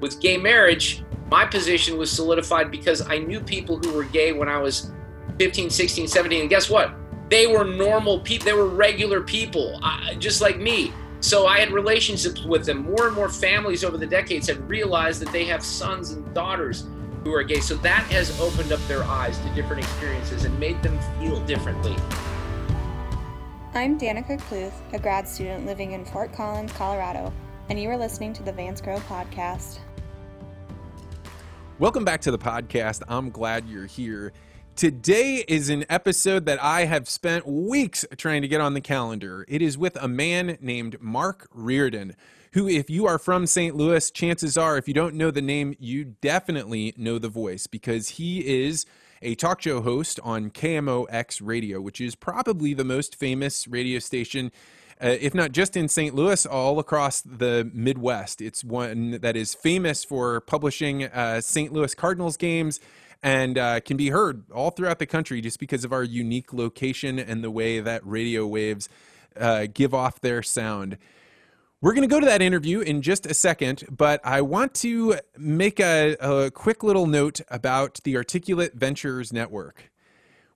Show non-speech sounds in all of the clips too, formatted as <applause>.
With gay marriage, my position was solidified because I knew people who were gay when I was 15, 16, 17. And guess what? They were normal people. They were regular people, uh, just like me. So I had relationships with them. More and more families over the decades have realized that they have sons and daughters who are gay. So that has opened up their eyes to different experiences and made them feel differently. I'm Danica Cluth, a grad student living in Fort Collins, Colorado, and you are listening to the Vance Crowe Podcast. Welcome back to the podcast. I'm glad you're here. Today is an episode that I have spent weeks trying to get on the calendar. It is with a man named Mark Reardon, who, if you are from St. Louis, chances are, if you don't know the name, you definitely know the voice because he is a talk show host on KMOX Radio, which is probably the most famous radio station. Uh, if not just in St. Louis, all across the Midwest. It's one that is famous for publishing uh, St. Louis Cardinals games and uh, can be heard all throughout the country just because of our unique location and the way that radio waves uh, give off their sound. We're going to go to that interview in just a second, but I want to make a, a, quick little note about the Articulate Ventures Network.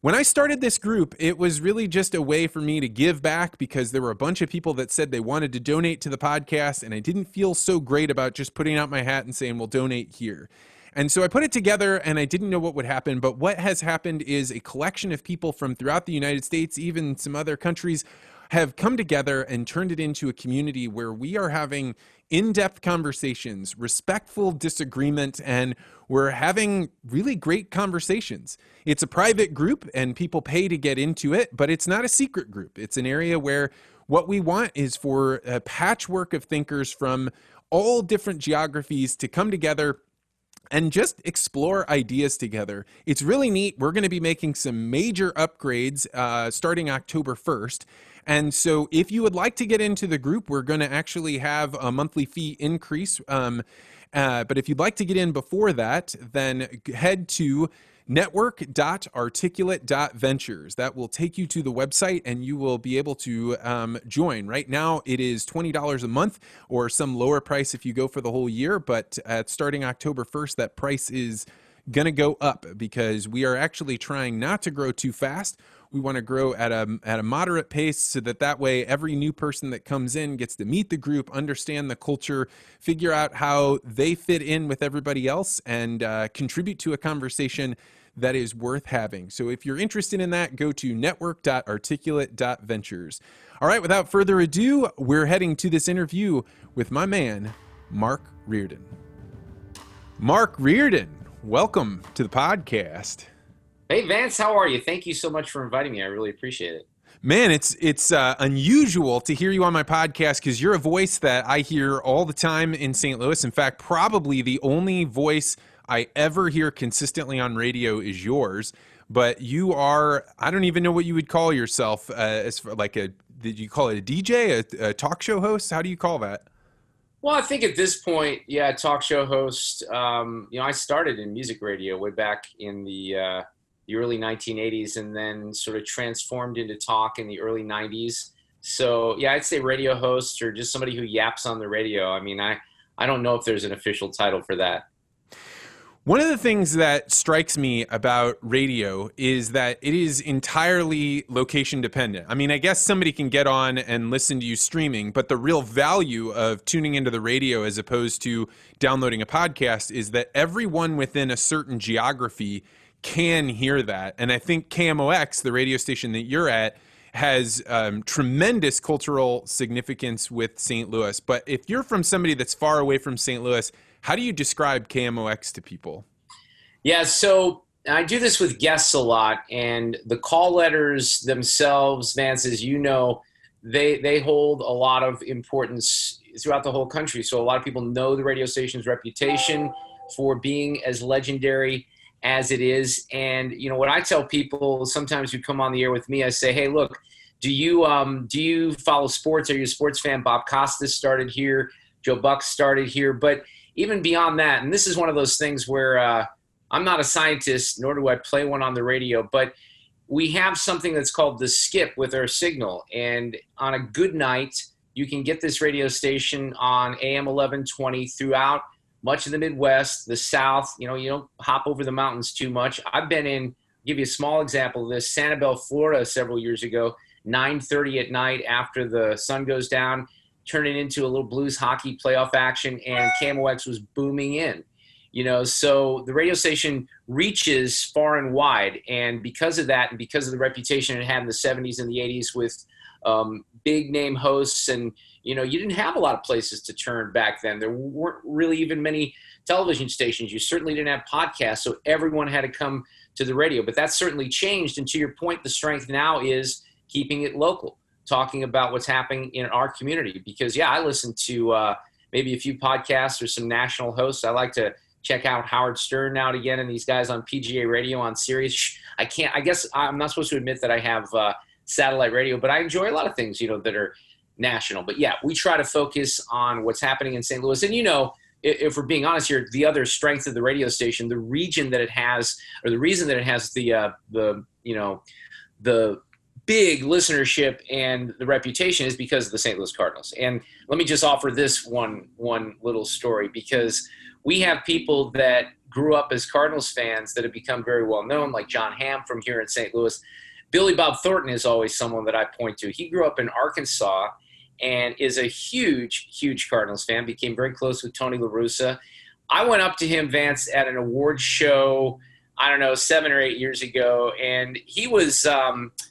When I started this group, it was really just a way for me to give back because there were a bunch of people that said they wanted to donate to the podcast, and I didn't feel so great about just putting out my hat and saying, well, donate here. And so I put it together and I didn't know what would happen. But what has happened is a collection of people from throughout the United States, even some other countries, have come together and turned it into a community where we are having in depth conversations, respectful disagreement, and we're having really great conversations. It's a private group and people pay to get into it, but it's not a secret group. It's an area where what we want is for a patchwork of thinkers from all different geographies to come together and just explore ideas together. It's really neat. We're going to be making some major upgrades uh, starting October 1st. And so, if you would like to get into the group, we're going to actually have a monthly fee increase. Um, uh, but if you'd like to get in before that, then head to network.articulate.ventures. That will take you to the website and you will be able to um, join. Right now, it is $20 a month or some lower price if you go for the whole year. But starting October 1st, that price is going to go up because we are actually trying not to grow too fast we want to grow at a at a moderate pace so that that way every new person that comes in gets to meet the group, understand the culture, figure out how they fit in with everybody else, and uh, contribute to a conversation that is worth having. So if you're interested in that, go to network.articulate.ventures. All right, without further ado, we're heading to this interview with my man, Mark Reardon. Mark Reardon, welcome to the podcast. Hey Vance, how are you? Thank you so much for inviting me. I really appreciate it. Man, it's it's uh, unusual to hear you on my podcast because you're a voice that I hear all the time in St. Louis. In fact, probably the only voice I ever hear consistently on radio is yours. But you are I don't even know what you would call yourself uh, as for like a did you call it a DJ, a, a talk show host? How do you call that? Well, I think at this point, yeah, talk show host. Um, you know, I started in music radio way back in the uh, the early 1980s and then sort of transformed into talk in the early 90s. So yeah, I'd say radio host or just somebody who yaps on the radio. I mean, I, I don't know if there's an official title for that. One of the things that strikes me about radio is that it is entirely location dependent. I mean, I guess somebody can get on and listen to you streaming, but the real value of tuning into the radio as opposed to downloading a podcast is that everyone within a certain geography can hear that. And I think KMOX, the radio station that you're at, has um, tremendous cultural significance with St. Louis. But if you're from somebody that's far away from St. Louis, how do you describe KMOX to people? Yeah, so I do this with guests a lot, and the call letters themselves, Vance, as you know, they they hold a lot of importance throughout the whole country. So a lot of people know the radio station's reputation for being as legendary as it is. And you know what I tell people sometimes who come on the air with me, I say, hey, look, do you um, do you follow sports? Are you a sports fan? Bob Costas started here. Joe Buck started here. But even beyond that, and this is one of those things where uh, I'm not a scientist, nor do I play one on the radio, but we have something that's called the skip with our signal. And on a good night, you can get this radio station on AM 1120 throughout much of the Midwest, the South. You know, you don't hop over the mountains too much. I've been in. Give you a small example of this: Sanibel, Florida, several years ago. 9:30 at night after the sun goes down, turning into a little blues hockey playoff action, and KMOX was booming in. You know, so the radio station reaches far and wide, and because of that, and because of the reputation it had in the 70s and the 80s with um, big name hosts, and you know, you didn't have a lot of places to turn back then. There weren't really even many television stations. You certainly didn't have podcasts, so everyone had to come to the radio. But that's certainly changed. And to your point, the strength now is keeping it local, talking about what's happening in our community. Because yeah, I listen to uh, maybe a few podcasts or some national hosts. I like to check out Howard Stern now and again, and these guys on PGA Radio on Sirius. I can't. I guess I'm not supposed to admit that I have uh, satellite radio, but I enjoy a lot of things, you know, that are national. But yeah, we try to focus on what's happening in St. Louis, and you know. If we're being honest here, the other strength of the radio station, the region that it has, or the reason that it has the uh, the you know the big listenership and the reputation is because of the St. Louis Cardinals. And let me just offer this one one little story because we have people that grew up as Cardinals fans that have become very well known, like Jon Hamm from here in St. Louis. Billy Bob Thornton is always someone that I point to. He grew up in Arkansas and is a huge, huge Cardinals fan, became very close with Tony La Russa. I went up to him, Vance, at an award show, I don't know, seven or eight years ago, and he was um, –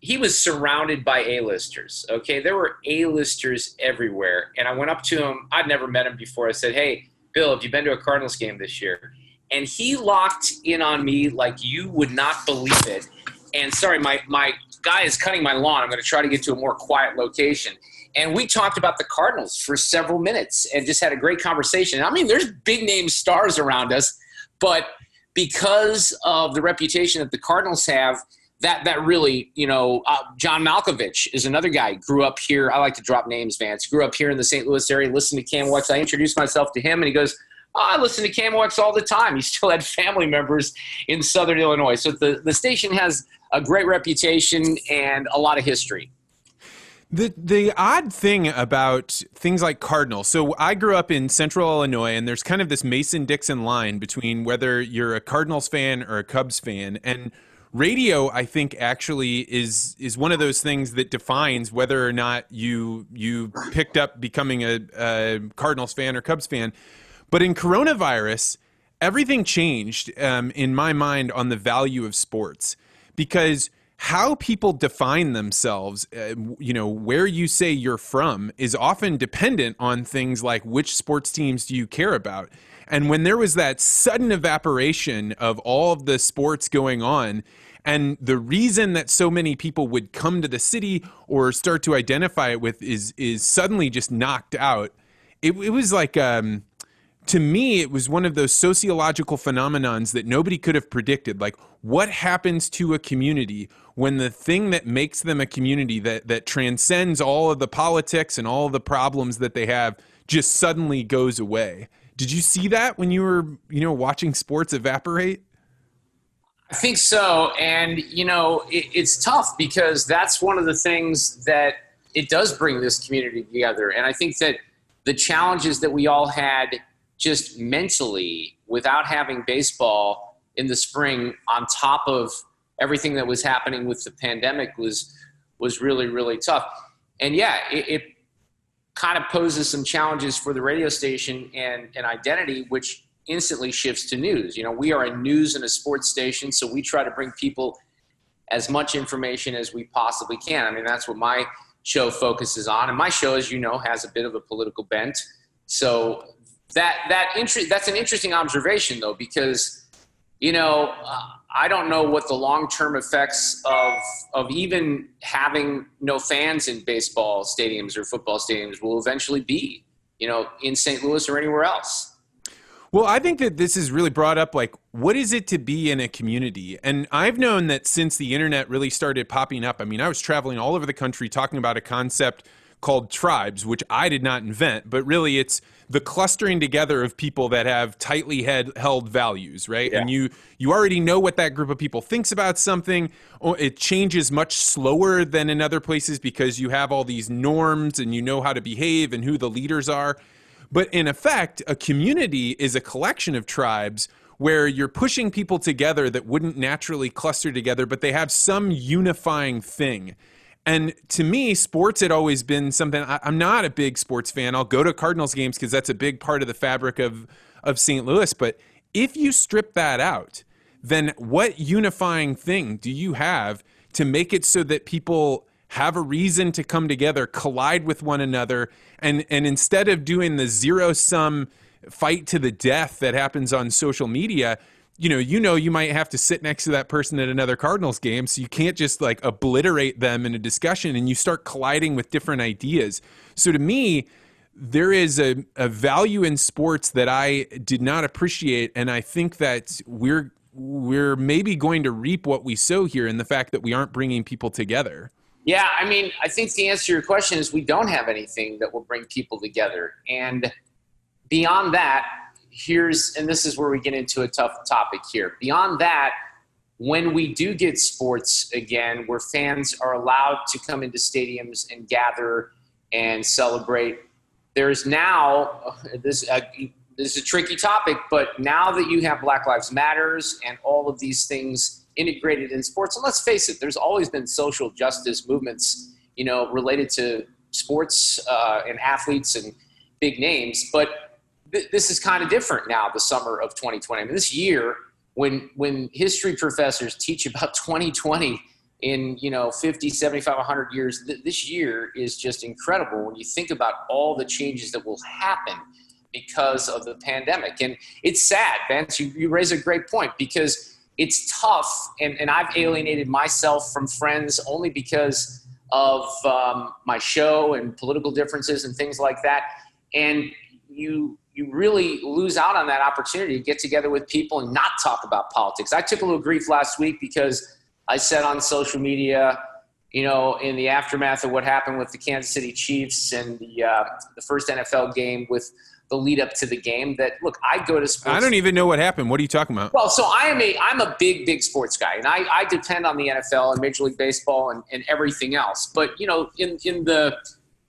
he was surrounded by A-listers. Okay, there were A-listers everywhere, and I went up to him. I'd never met him before. I said, "Hey, Bill, have you been to a Cardinals game this year?" And he locked in on me like you would not believe it. And sorry, my my guy is cutting my lawn. I'm going to try to get to a more quiet location. And we talked about the Cardinals for several minutes and just had a great conversation. I mean, there's big name stars around us, but because of the reputation that the Cardinals have that that really, you know, uh, John Malkovich is another guy. Grew up here. I like to drop names, Vance. Grew up here in the St. Louis area. Listened to KMOX. I introduced myself to him, and he goes, oh, "I listen to KMOX all the time." He still had family members in Southern Illinois, so the the station has a great reputation and a lot of history. The the odd thing about things like Cardinals. So I grew up in Central Illinois, and there's kind of this Mason Dixon line between whether you're a Cardinals fan or a Cubs fan, and radio i think actually is is one of those things that defines whether or not you you picked up becoming a, a cardinals fan or cubs fan but in coronavirus everything changed um, in my mind on the value of sports because how people define themselves, uh, you know, where you say you're from is often dependent on things like which sports teams do you care about. And when there was that sudden evaporation of all of the sports going on, and the reason that so many people would come to the city or start to identify it with is is suddenly just knocked out. It, it was like um, to me, it was one of those sociological phenomenons that nobody could have predicted. Like, what happens to a community when the thing that makes them a community that that transcends all of the politics and all of the problems that they have just suddenly goes away? Did you see that when you were, you know, watching sports evaporate? I think so. And, you know, it, it's tough because that's one of the things that it does bring this community together. And I think that the challenges that we all had just mentally without having baseball in the spring on top of everything that was happening with the pandemic was was really really tough and yeah it, it kind of poses some challenges for the radio station and, and identity which instantly shifts to news. You know, we are a news and a sports station, so we try to bring people as much information as we possibly can. I mean, that's what my show focuses on, and my show, as you know, has a bit of a political bent. So that that interest that's an interesting observation, though, because you know. Uh, I don't know what the long-term effects of of even having no fans in baseball stadiums or football stadiums will eventually be, you know, in St. Louis or anywhere else. Well, I think that this is really brought up like, what is it to be in a community? And I've known that since the internet really started popping up, I mean, I was traveling all over the country talking about a concept called tribes, which I did not invent, but really it's the clustering together of people that have tightly held values, right? Yeah. And you you already know what that group of people thinks about something. Oh, it changes much slower than in other places because you have all these norms and you know how to behave and who the leaders are. But in effect, a community is a collection of tribes where you're pushing people together that wouldn't naturally cluster together, but they have some unifying thing. And to me, sports had always been something. I, am not a big sports fan. I'll go to Cardinals games because that's a big part of the fabric of of St. Louis. But if you strip that out, then what unifying thing do you have to make it so that people have a reason to come together, collide with one another, and and instead of doing the zero sum fight to the death that happens on social media, you know, you know, you might have to sit next to that person at another Cardinals game, so you can't just like obliterate them in a discussion, and you start colliding with different ideas. So to me, there is a, a value in sports that I did not appreciate, and I think that we're we're maybe going to reap what we sow here in the fact that we aren't bringing people together. Yeah, I mean, I think the answer to your question is we don't have anything that will bring people together, and beyond that, here's, and this is where we get into a tough topic here. Beyond that, when we do get sports again, where fans are allowed to come into stadiums and gather and celebrate, there's now <laughs> this. Uh, this is a tricky topic, but now that you have Black Lives Matters and all of these things integrated in sports, and let's face it, there's always been social justice movements, you know, related to sports uh, and athletes and big names, but th- this is kind of different now, the summer of 2020. I mean, this year, when when history professors teach about <laughs> 2020 in you know 50 75 100 years th- this year is just incredible when you think about all the changes that will happen because of the pandemic and it's sad vance you, you raise a great point because it's tough and, and i've alienated myself from friends only because of um, my show and political differences and things like that and you you really lose out on that opportunity to get together with people and not talk about politics. I took a little grief last week because I said on social media, you know, in the aftermath of what happened with the Kansas City Chiefs and the uh, the first NFL game with the lead up to the game that look i go to sports i don't even know what happened. What are you talking about? Well so i am a i'm a big big sports guy and i, I depend on the nfl and major league baseball and, and everything else. But you know in in the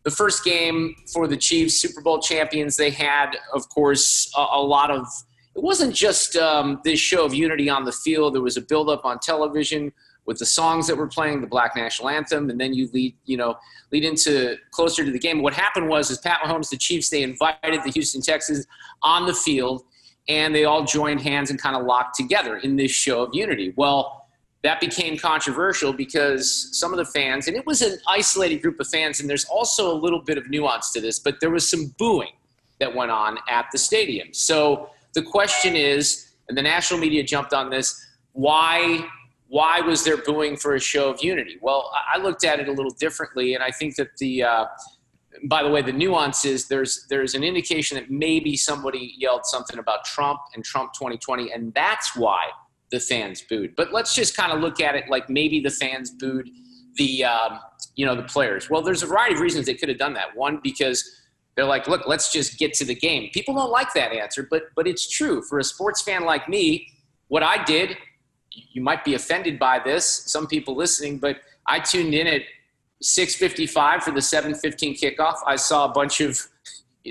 the first game for the Chiefs, Super Bowl champions, they had, of course, a, a lot of. It wasn't just um, this show of unity on the field. There was a buildup on television with the songs that were playing, the Black National Anthem, and then you lead, you know, lead into closer to the game. What happened was, is Pat Mahomes, the Chiefs, they invited the Houston Texans on the field, and they all joined hands and kind of locked together in this show of unity. Well that became controversial because some of the fans, and it was an isolated group of fans, and there's also a little bit of nuance to this, but there was some booing that went on at the stadium. So the question is, and the national media jumped on this, why why was there booing for a show of unity? Well, I looked at it a little differently, and I think that the uh, by the way, the nuance is there's there's an indication that maybe somebody yelled something about Trump and Trump 2020, and that's why the fans booed. But let's just kind of look at it like maybe the fans booed the um, you know the players. Well, there's a variety of reasons they could have done that. One because they're like, look, let's just get to the game. People don't like that answer, but but it's true for a sports fan like me. What I did, you might be offended by this. Some people listening, but I tuned in at 6:55 for the 7:15 kickoff. I saw a bunch of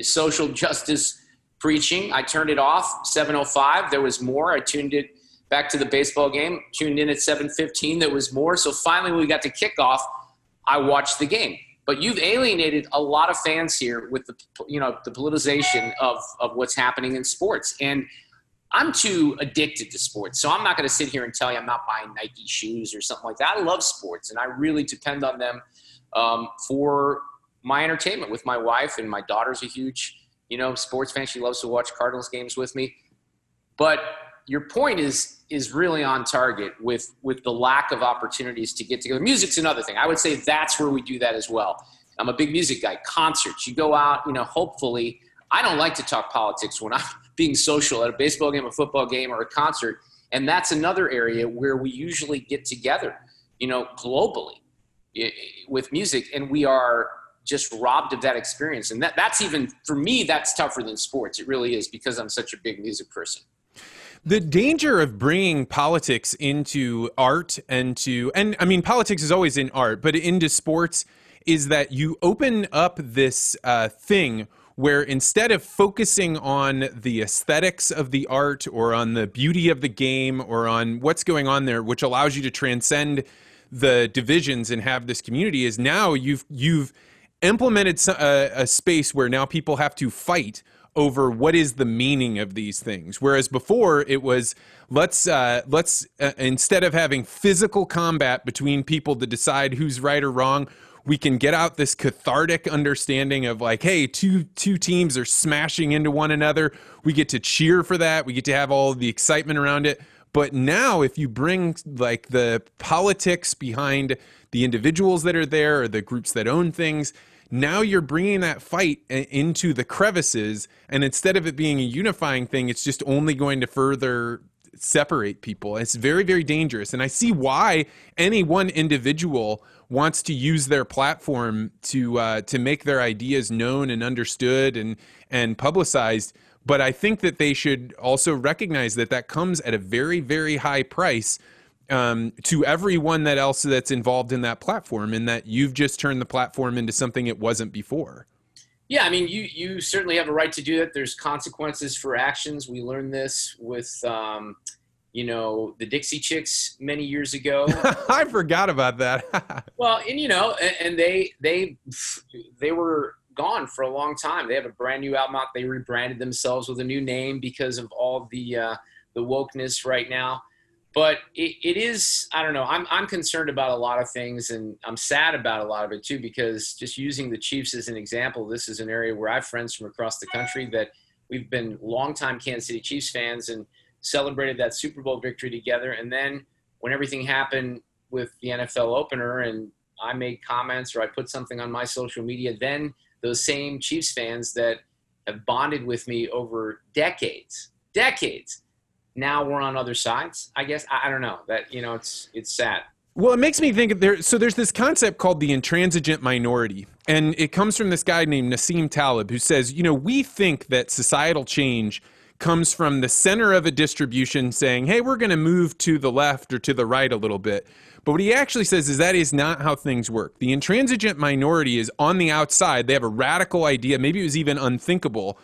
social justice preaching. I turned it off 7:05. There was more. I tuned it back to the baseball game, tuned in at 7:15. There was more. So finally, when we got to kickoff, I watched the game. But you've alienated a lot of fans here with the you know the politicization of of what's happening in sports. And I'm too addicted to sports, so I'm not going to sit here and tell you I'm not buying Nike shoes or something like that. I love sports, and I really depend on them um, for my entertainment with my wife and my daughter's a huge you know sports fan. She loves to watch Cardinals games with me. But your point is is really on target with with the lack of opportunities to get together. Music's another thing. I would say that's where we do that as well. I'm a big music guy. Concerts, you go out, you know, hopefully. I don't like to talk politics when I'm <laughs> being social at a baseball game, a football game, or a concert. And that's another area where we usually get together, you know, globally with music, and we are just robbed of that experience. And that, that's even, for me, that's tougher than sports. It really is because I'm such a big music person. The danger of bringing politics into art and to, and I mean, politics is always in art, but into sports is that you open up this uh, thing where instead of focusing on the aesthetics of the art or on the beauty of the game or on what's going on there, which allows you to transcend the divisions and have this community, is now you've you've implemented a, a space where now people have to fight over what is the meaning of these things. Whereas before it was let's uh, let's uh, instead of having physical combat between people to decide who's right or wrong we can get out this cathartic understanding of like hey two two teams are smashing into one another. We get to cheer for that. We get to have all the excitement around it. But now if you bring like the politics behind the individuals that are there or the groups that own things now you're bringing that fight into the crevices and instead of it being a unifying thing it's just only going to further separate people it's very very dangerous and i see why any one individual wants to use their platform to uh, to make their ideas known and understood and and publicized. But I think that they should also recognize that that comes at a very very high price um, to everyone that else that's involved in that platform, and that you've just turned the platform into something it wasn't before. Yeah, I mean, you you certainly have a right to do that. There's consequences for actions. We learned this with. Um, you know, the Dixie Chicks many years ago. <laughs> I forgot about that. <laughs> well, and you know, and, and, they they they were gone for a long time. They have a brand new album out. They rebranded themselves with a new name because of all the uh, the wokeness right now. But it, it is, I don't know. I'm I'm concerned about a lot of things, and I'm sad about a lot of it too. Because just using the Chiefs as an example, this is an area where I have friends from across the country that we've been longtime Kansas City Chiefs fans, and celebrated that Super Bowl victory together. And then when everything happened with the NFL opener and I made comments or I put something on my social media, then those same Chiefs fans that have bonded with me over decades, decades, now we're on other sides. I guess I, I don't know that you know it's it's sad. Well, it makes me think there. So there's this concept called the intransigent minority, and it comes from this guy named Nassim Taleb, who says, you know, we think that societal change comes from the center of a distribution saying, hey, we're going to move to the left or to the right a little bit. But what he actually says is that is not how things work. The intransigent minority is on the outside. They have a radical idea. Maybe it was even unthinkable.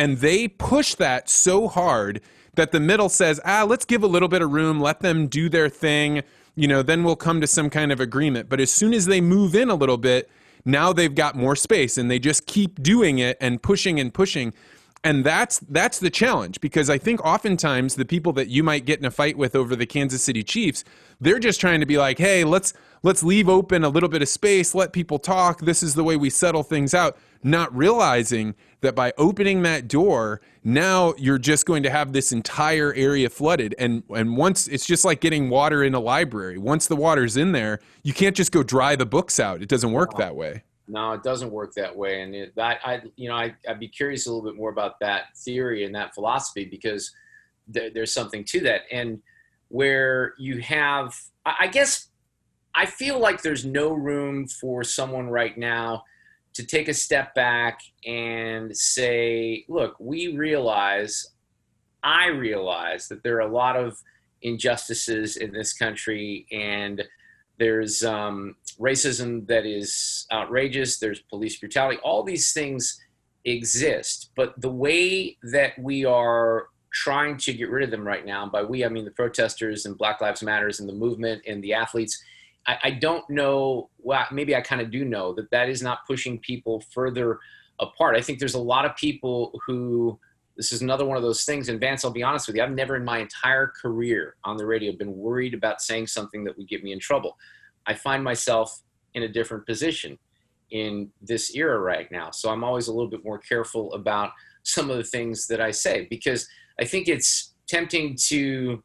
And they push that so hard that the middle says, ah, let's give a little bit of room, let them do their thing. You know, then we'll come to some kind of agreement. But as soon as they move in a little bit, now they've got more space and they just keep doing it and pushing and pushing and that's that's the challenge because I think oftentimes the people that you might get in a fight with over the Kansas City Chiefs, they're just trying to be like, "Hey, let's let's leave open a little bit of space, let people talk. This is the way we settle things out." Not realizing that by opening that door, now you're just going to have this entire area flooded and and once it's just like getting water in a library. Once the water's in there, you can't just go dry the books out. It doesn't work that way. No, it doesn't work that way, and it, that I, you know, I, would be curious a little bit more about that theory and that philosophy because th- there's something to that, and where you have, I, I guess, I feel like there's no room for someone right now to take a step back and say, look, we realize, I realize that there are a lot of injustices in this country, and there's um, racism that is outrageous. There's police brutality. All these things exist, but the way that we are trying to get rid of them right now, by we I mean the protesters and Black Lives Matters and the movement and the athletes. I, I don't know. Well, maybe I kind of do know that that is not pushing people further apart. I think there's a lot of people who this is another one of those things. And Vance, I'll be honest with you, I've never in my entire career on the radio been worried about saying something that would get me in trouble. I find myself in a different position in this era right now. So I'm always a little bit more careful about some of the things that I say because I think it's tempting to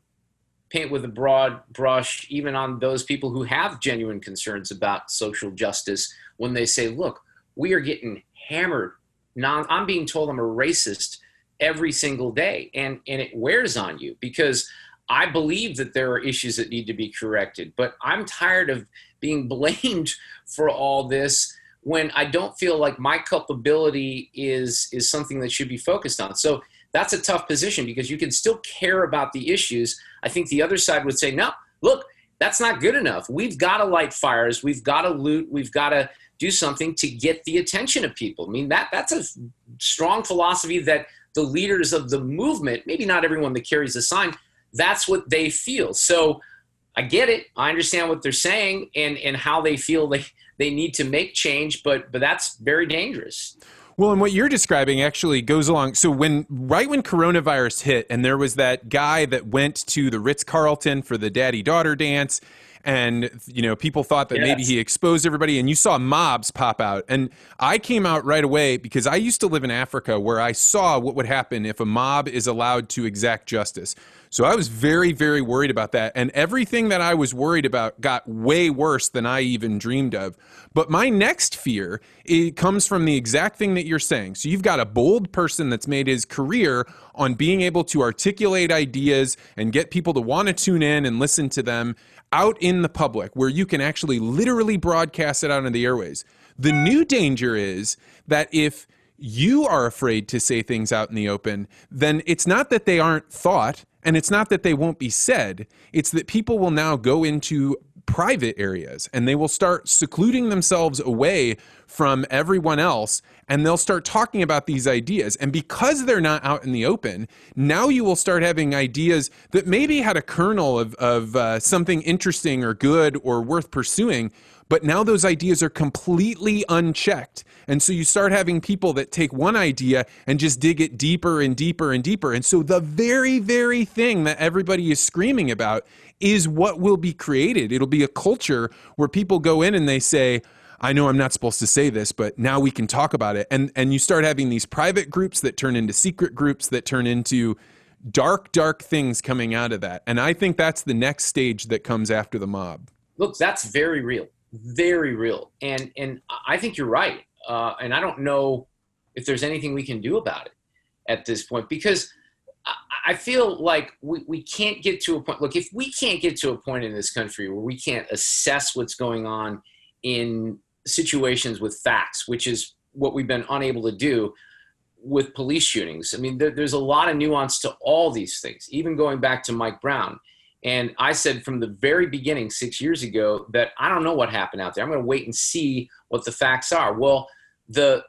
paint with a broad brush even on those people who have genuine concerns about social justice when they say, look, we are getting hammered. Now I'm being told I'm a racist every single day and and it wears on you because I believe that there are issues that need to be corrected, but I'm tired of being <laughs> blamed for all this when I don't feel like my culpability is is something that should be focused on. So that's a tough position because you can still care about the issues. I think the other side would say, "No, look, That's not good enough. We've got to light fires. We've got to loot. We've got to do something to get the attention of people. I mean, that that's a strong philosophy that the leaders of the movement, maybe not everyone that carries the sign, that's what they feel. So I get it. I understand what they're saying and and how they feel they they need to make change, but but that's very dangerous. Well, and what you're describing actually goes along. So when right when coronavirus hit, and there was that guy that went to the Ritz Carlton for the daddy daughter dance, and you know people thought that yes. maybe he exposed everybody and you saw mobs pop out and i came out right away because i used to live in africa where i saw what would happen if a mob is allowed to exact justice so I was very, very worried about that. And everything that I was worried about got way worse than I even dreamed of. But my next fear it comes from the exact thing that you're saying. So you've got a bold person that's made his career on being able to articulate ideas and get people to want to tune in and listen to them out in the public where you can actually literally broadcast it out on the airways. The new danger is that if you are afraid to say things out in the open, then it's not that they aren't thought and it's not that they won't be said, it's that people will now go into private areas and they will start secluding themselves away from everyone else and they'll start talking about these ideas. And because they're not out in the open, now you will start having ideas that maybe had a kernel of, of uh, something interesting or good or worth pursuing, but now those ideas are completely unchecked. And so you start having people that take one idea and just dig it deeper and deeper and deeper. And so the very, very thing that everybody is screaming about is what will be created. It'll be a culture where people go in and they say, I know I'm not supposed to say this, but now we can talk about it. And and you start having these private groups that turn into secret groups that turn into dark, dark things coming out of that. And I think that's the next stage that comes after the mob. Look, that's very real very real. And and I think you're right. Uh, and I don't know if there's anything we can do about it at this point because I feel like we, we can't get to a point. Look, if we can't get to a point in this country where we can't assess what's going on in situations with facts, which is what we've been unable to do with police shootings. I mean, there, there's a lot of nuance to all these things, even going back to Mike Brown. And I said from the very beginning, six years ago, that I don't know what happened out there. I'm going to wait and see what the facts are. Well, the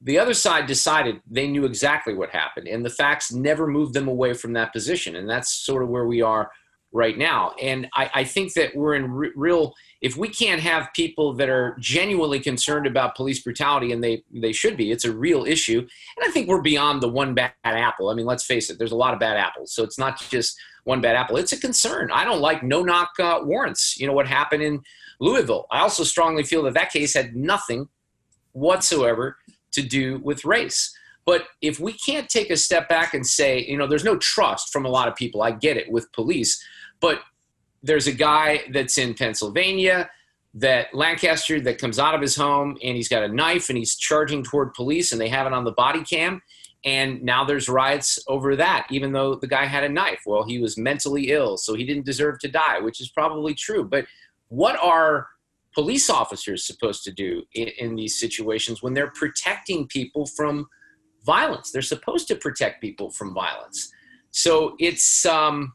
the other side decided they knew exactly what happened, and the facts never moved them away from that position. And that's sort of where we are right now. And I, I think that we're in re- real. If we can't have people that are genuinely concerned about police brutality, and they they should be, it's a real issue. And I think we're beyond the one bad apple. I mean, let's face it. There's a lot of bad apples, so it's not just one bad apple. It's a concern. I don't like no knock uh, warrants. You know what happened in Louisville. I also strongly feel that that case had nothing whatsoever to do with race. But if we can't take a step back and say, you know, there's no trust from a lot of people. I get it with police, but there's a guy that's in Pennsylvania that Lancaster that comes out of his home and he's got a knife and he's charging toward police and they have it on the body cam and now there's riots over that even though the guy had a knife. Well he was mentally ill so he didn't deserve to die which is probably true. But what are police officers supposed to do in, in these situations when they're protecting people from violence? They're supposed to protect people from violence. So it's um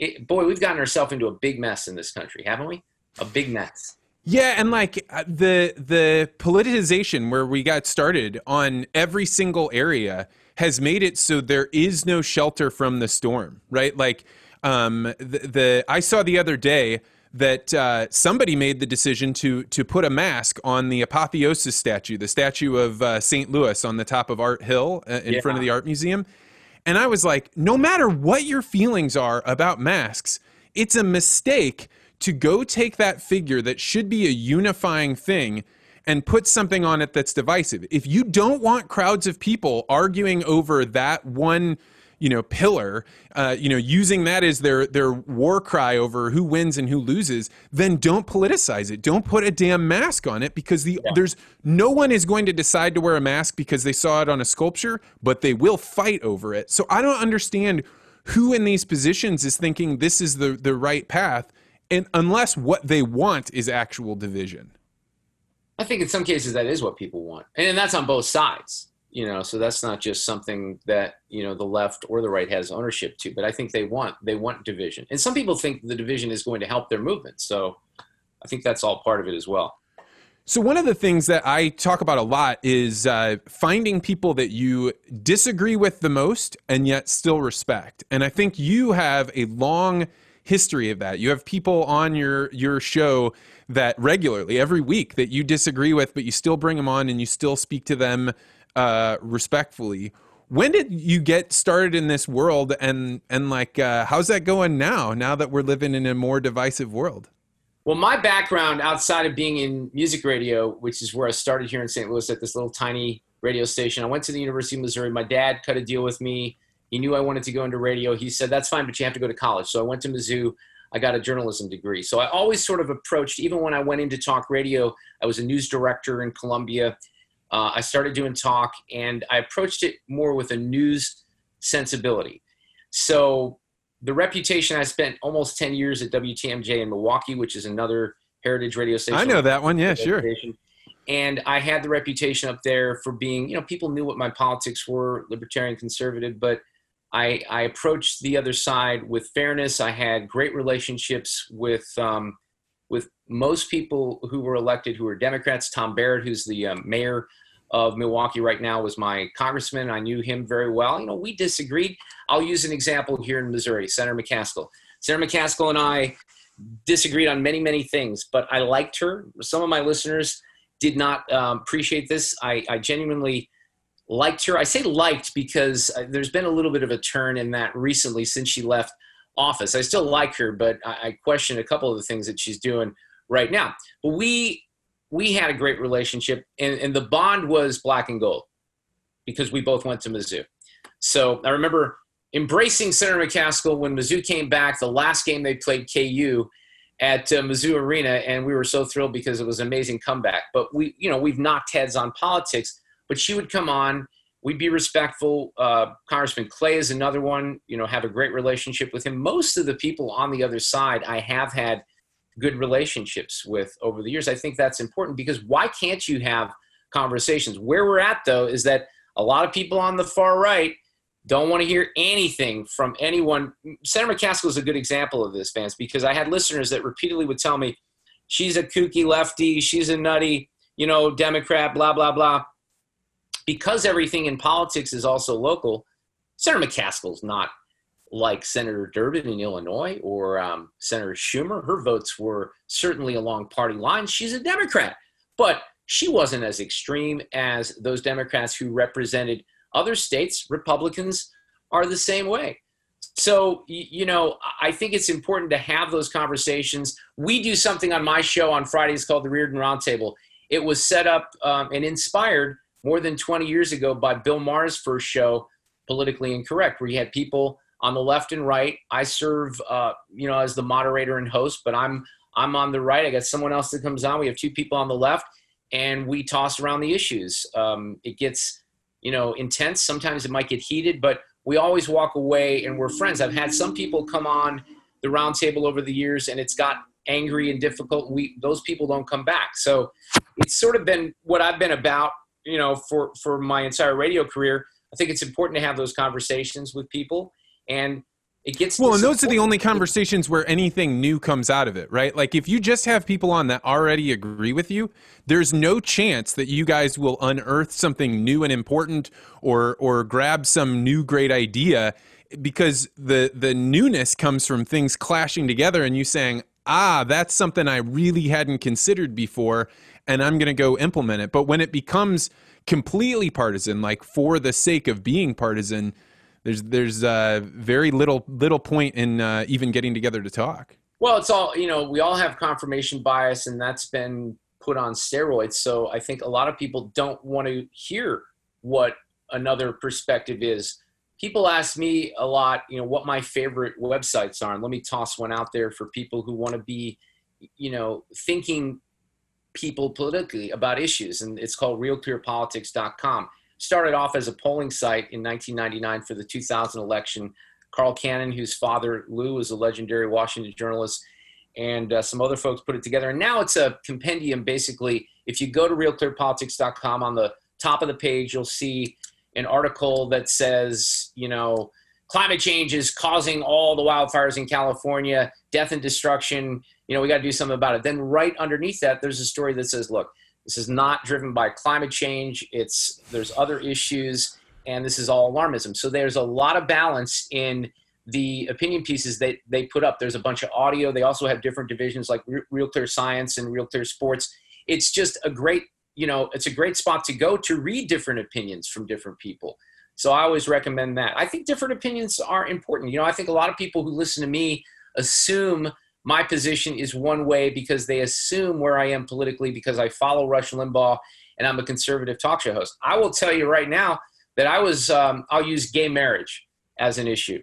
it, boy we've gotten ourselves into a big mess in this country haven't we a big mess yeah, and like uh, the the politicization where we got started on every single area has made it so there is no shelter from the storm, right? Like um, the, the I saw the other day that uh, somebody made the decision to to put a mask on the apotheosis statue, the statue of uh, St. Louis on the top of Art Hill uh, in yeah. front of the art museum. And I was like, no matter what your feelings are about masks, it's a mistake to go take that figure that should be a unifying thing and put something on it that's divisive. If you don't want crowds of people arguing over that one, you know, pillar, uh, you know, using that as their their war cry over who wins and who loses, then don't politicize it. Don't put a damn mask on it because the yeah. there's no one is going to decide to wear a mask because they saw it on a sculpture, but they will fight over it. So I don't understand who in these positions is thinking this is the the right path and unless what they want is actual division. I think in some cases that is what people want, and that's on both sides. You know so that's not just something that you know the left or the right has ownership to but i think they want they want division and some people think the division is going to help their movement so i think that's all part of it as well so one of the things that I talk about a lot is uh, finding people that you disagree with the most and yet still respect. And I think you have a long history of that. You have people on your your show that regularly every week that you disagree with, but you still bring them on and you still speak to them uh, respectfully. When did you get started in this world, and and like uh, how's that going now? Now that we're living in a more divisive world. Well, my background outside of being in music radio, which is where I started here in St. Louis at this little tiny radio station, I went to the University of Missouri. My dad cut a deal with me. He knew I wanted to go into radio. He said, "That's fine, but you have to go to college." So I went to Mizzou. I got a journalism degree. So I always sort of approached, even when I went into talk radio, I was a news director in Columbia. Uh, I started doing talk, and I approached it more with a news sensibility. So the reputation I spent almost 10 years at WTMJ in Milwaukee, which is another heritage radio station. I know that one. Yeah, sure. And I had the reputation up there for being, you know, people knew what my politics were, libertarian, conservative, but I, I approached the other side with fairness. I had great relationships with um, with most people who were elected who were Democrats. Tom Barrett, who's the um, mayor of Milwaukee right now, was my congressman. I knew him very well. You know, we disagreed. I'll use an example here in Missouri. Senator McCaskill. Senator McCaskill and I disagreed on many, many things, but I liked her. Some of my listeners did not um, appreciate this. I, I genuinely liked her. I say liked because uh, there's been a little bit of a turn in that recently since she left office. I still like her, but I, I question a couple of the things that she's doing right now. But we we had a great relationship, and, and the bond was black and gold because we both went to Mizzou. So I remember embracing Senator McCaskill when Mizzou came back. The last game they played KU at uh, Mizzou Arena, and we were so thrilled because it was an amazing comeback. But we, you know, we've knocked heads on politics. But she would come on we'd be respectful. Uh, Congressman Clay is another one. You know, have a great relationship with him. Most of the people on the other side, I have had good relationships with over the years. I think that's important because why can't you have conversations? Where we're at though is that a lot of people on the far right don't want to hear anything from anyone. Senator McCaskill is a good example of this, Vance, because I had listeners that repeatedly would tell me, she's a kooky lefty, she's a nutty, you know, Democrat, blah, blah, blah because everything in politics is also local, Senator McCaskill's not like Senator Durbin in Illinois or um, Senator Schumer. Her votes were certainly along party lines. She's a Democrat, but she wasn't as extreme as those Democrats who represented other states. Republicans are the same way. So, you know, I think it's important to have those conversations. We do something on my show on Fridays called the Reardon Roundtable. It was set up um, and inspired more than 20 years ago by Bill Maher's first show, Politically Incorrect, where you had people on the left and right. I serve, uh, you know, as the moderator and host, but I'm I'm on the right. I got someone else that comes on. We have two people on the left, and we toss around the issues. Um, it gets, you know, intense. Sometimes it might get heated, but we always walk away and we're friends. I've had some people come on the roundtable over the years, and it's got angry and difficult. We those people don't come back. So it's sort of been what I've been about you know, for for my entire radio career, I think it's important to have those conversations with people, and it gets well. And those are the only conversations where anything new comes out of it, right? Like if you just have people on that already agree with you, there's no chance that you guys will unearth something new and important, or or grab some new great idea, because the the newness comes from things clashing together, and you saying, ah, that's something I really hadn't considered before and I'm going to go implement it. But when it becomes completely partisan, like for the sake of being partisan, there's there's uh, very little little point in uh, even getting together to talk. Well, it's all you know. We all have confirmation bias, and that's been put on steroids. So I think a lot of people don't want to hear what another perspective is. People ask me a lot, you know, what my favorite websites are, and let me toss one out there for people who want to be, you know, thinking people politically about issues, and it's called RealClearPolitics.com. Started off as a polling site in 1999 for the 2000 election. Carl Cannon, whose father Lou is a legendary Washington journalist, and uh, some other folks put it together. And now it's a compendium, basically. If you go to RealClearPolitics.com on the top of the page, you'll see an article that says, you know, climate change is causing all the wildfires in California, death and destruction. You know, we got to do something about it. Then right underneath that, there's a story that says, look, this is not driven by climate change. It's there's other issues, and this is all alarmism. So there's a lot of balance in the opinion pieces that they put up. There's a bunch of audio. They also have different divisions like Real Clear Science and Real Clear Sports. It's just a great, you know, it's a great spot to go to read different opinions from different people. So I always recommend that. I think different opinions are important. You know, I think a lot of people who listen to me assume my position is one way because they assume where I am politically because I follow Rush Limbaugh and I'm a conservative talk show host. I will tell you right now that I was, um, I'll use gay marriage as an issue.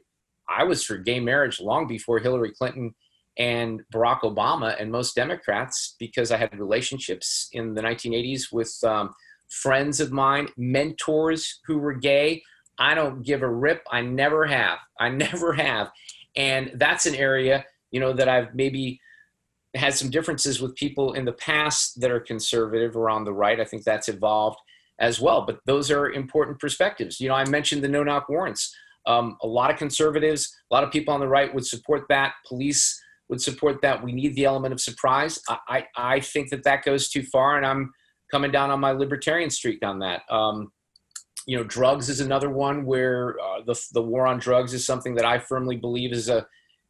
I was for gay marriage long before Hillary Clinton and Barack Obama and most Democrats because I had relationships in the 1980s with um, friends of mine, mentors who were gay. I don't give a rip. I never have. I <laughs> never have. And that's an area, you know, that I've maybe had some differences with people in the past that are conservative or on the right. I think that's evolved as well. But those are important perspectives. You know, I mentioned the no knock warrants. Um, a lot of conservatives, a lot of people on the right would support that. Police would support that. We need the element of surprise. I, I, I think that that goes too far, and I'm coming down on my libertarian streak on that. Um, you know, drugs is another one where uh, the, the war on drugs is something that I firmly believe is a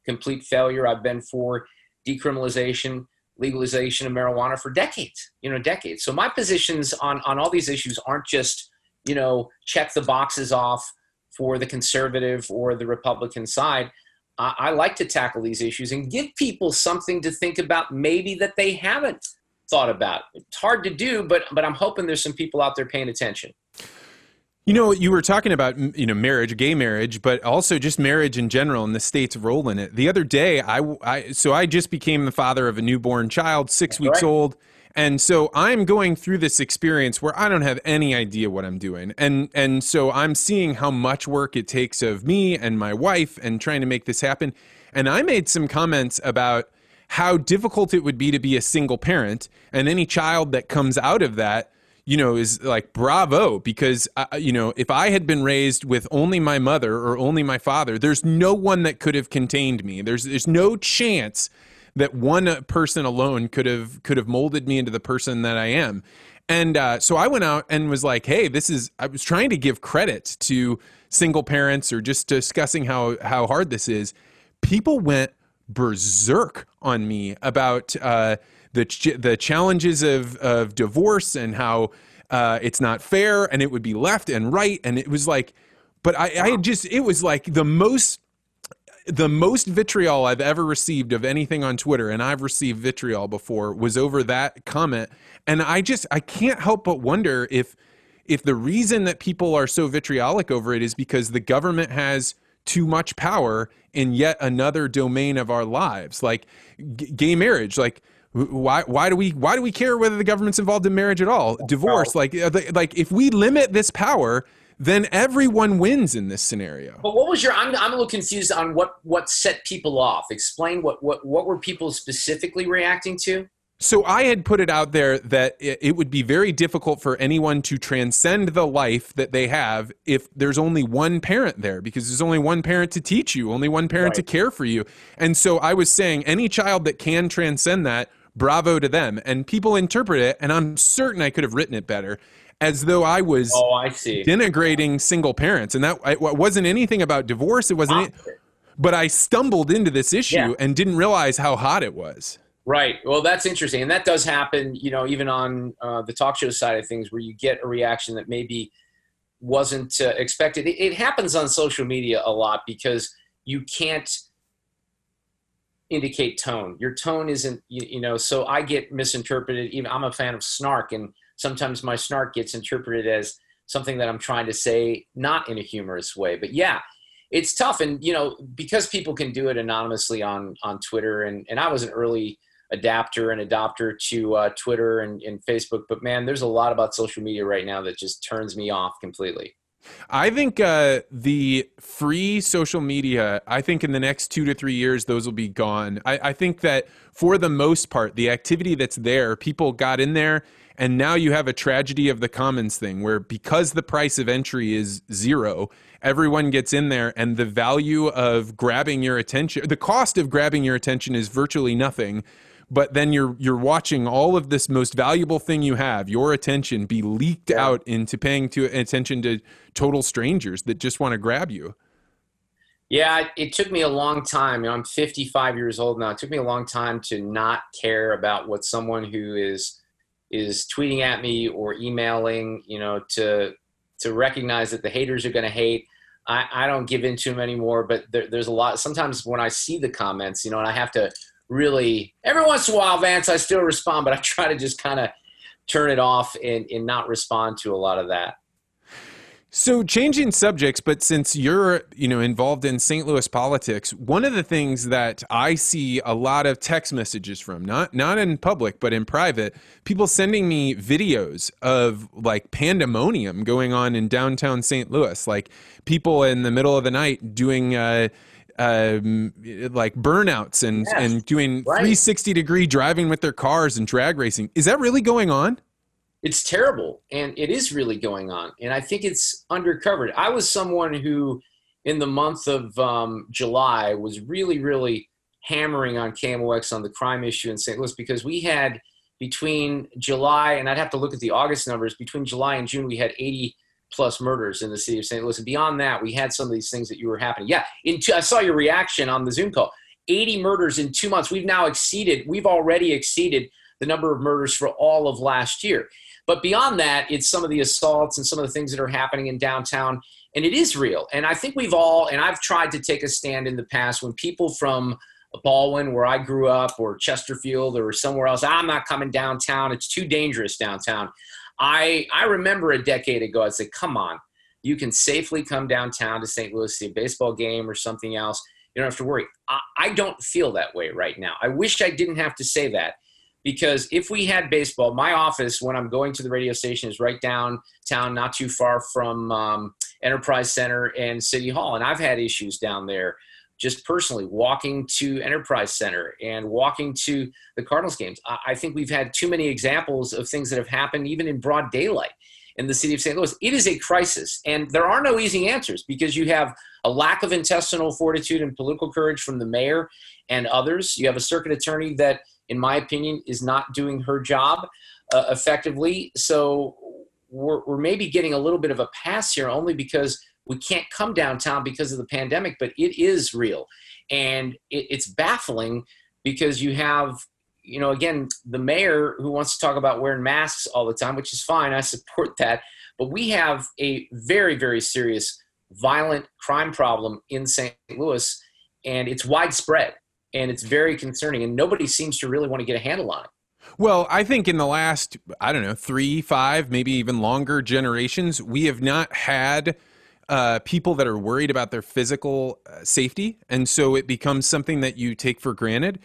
complete failure. I've been for decriminalization, legalization of marijuana for decades, you know, decades. So my positions on, on all these issues aren't just, you know, check the boxes off for the conservative or the Republican side. I, I like to tackle these issues and give people something to think about, maybe that they haven't thought about. It's hard to do, but but I'm hoping there's some people out there paying attention. You know, you were talking about you know marriage, gay marriage, but also just marriage in general and the state's role in it. The other day, I, I so I just became the father of a newborn child, six That's weeks right. old. And so I'm going through this experience where I don't have any idea what I'm doing. And and so I'm seeing how much work it takes of me and my wife and trying to make this happen. And I made some comments about how difficult it would be to be a single parent and any child that comes out of that you know is like bravo because uh, you know if i had been raised with only my mother or only my father there's no one that could have contained me there's there's no chance that one person alone could have could have molded me into the person that I am. And uh, so I went out and was like, "Hey, this is." I was trying to give credit to single parents or just discussing how how hard this is. People went berserk on me about uh, the ch- the challenges of of divorce and how uh, it's not fair and it would be left and right and it was like, but I, I just it was like the most the most vitriol I've ever received of anything on Twitter, and I've received vitriol before, was over that comment. And I just I can't help but wonder if if the reason that people are so vitriolic over it is because the government has too much power in yet another domain of our lives, like g- gay marriage, like why why do we why do we care whether the government's involved in marriage at all? Divorce? like uh, like if we limit this power then everyone wins in this scenario. But what was your? I'm, I'm a little confused on what what set people off. Explain what what what were people specifically reacting to? So I had put it out there that it would be very difficult for anyone to transcend the life that they have if there's only one parent there because there's only one parent to teach you, only one parent right. to care for you. And so I was saying any child that can transcend that, bravo to them. And people interpret it and I'm certain I could have written it better as though I was oh, I see. denigrating single parents, and that it wasn't anything about divorce. It wasn't, but I stumbled into this issue yeah. and didn't realize how hot it was. Right. Well, that's interesting, and that does happen. You know, even on uh, the talk show side of things, where you get a reaction that maybe wasn't uh, expected. It, it happens on social media a lot because you can't indicate tone. Your tone isn't, you, you, know, so I get misinterpreted. Even I'm a fan of snark, and sometimes my snark gets interpreted as something that I'm trying to say, not in a humorous way. But yeah, it's tough. And, you know, because people can do it anonymously on, on Twitter, and, and I was an early adapter and adopter to uh, Twitter and, and Facebook, but man, there's a lot about social media right now that just turns me off completely. I think uh, the free social media, I think in the next two to three years, those will be gone. I, I think that for the most part, the activity that's there, people got in there And now you have a tragedy of the commons thing where because the price of entry is zero, everyone gets in there and the value of grabbing your attention, the cost of grabbing your attention is virtually nothing. But then you're you're watching all of this most valuable thing you have, your attention, be leaked yeah. out into paying to attention to total strangers that just want to grab you. Yeah, it took me a long time. You know, I'm 55 years old now. It took me a long time to not care about what someone who is is tweeting at me or emailing. You know, to to recognize that the haters are going to hate. I, I don't give in to them anymore. But there, there's a lot. Sometimes when I see the comments, you know, and I have to really every once in a while, Vance, I still respond, but I try to just kind of turn it off and, and not respond to a lot of that. So changing subjects, but since you're, you know, involved in St. Louis politics, one of the things that I see a lot of text messages from, not not in public, but in private, people sending me videos of like pandemonium going on in downtown St. Louis, like people in the middle of the night doing uh, um, like burnouts and yes, and doing right. 360 degree driving with their cars and drag racing. Is that really going on? It's terrible and it is really going on and i think it's undercovered. I was someone who in the month of um, july was really really hammering on KMOX on the crime issue in st louis because we had between july and i'd have to look at the august numbers between july and june we had 80 plus murders in the city of st louis and beyond that we had some of these things that you were happening. Yeah two, i saw your reaction on the zoom call. 80 murders in two months. We've now exceeded we've already exceeded the number of murders for all of last year but beyond that, it's some of the assaults and some of the things that are happening in downtown. And it is real. And I think we've all, and I've tried to take a stand in the past when people from Ballwin, where I grew up, or Chesterfield, or somewhere else, I'm not coming downtown. It's too dangerous downtown. I, I remember a decade ago, I said, come on, you can safely come downtown to St. Louis, see a baseball game or something else. You don't have to worry. I, I don't feel that way right now. I wish I didn't have to say that because if we had baseball, my office when I'm going to the radio station is right downtown, not too far from um, Enterprise Center and City Hall, and I've had issues down there just personally walking to Enterprise Center and walking to the Cardinals games. I think we've had too many examples of things that have happened even in broad daylight in the city of St. Louis. It is a crisis, and there are no easy answers because you have a lack of intestinal fortitude and political courage from the mayor and others. You have a circuit attorney that in my opinion, is not doing her job uh, effectively. So we're, we're maybe getting a little bit of a pass here only because we can't come downtown because of the pandemic, but it is real. And it, it's baffling because you have, you know, again, the mayor who wants to talk about wearing masks all the time, which is fine. I support that. But we have a very, very serious violent crime problem in St. Louis, and it's widespread and it's very concerning. And nobody seems to really want to get a handle on it. Well, I think in the last, I don't know, three, five, maybe even longer generations, we have not had uh, people that are worried about their physical uh, safety. And so it becomes something that you take for granted.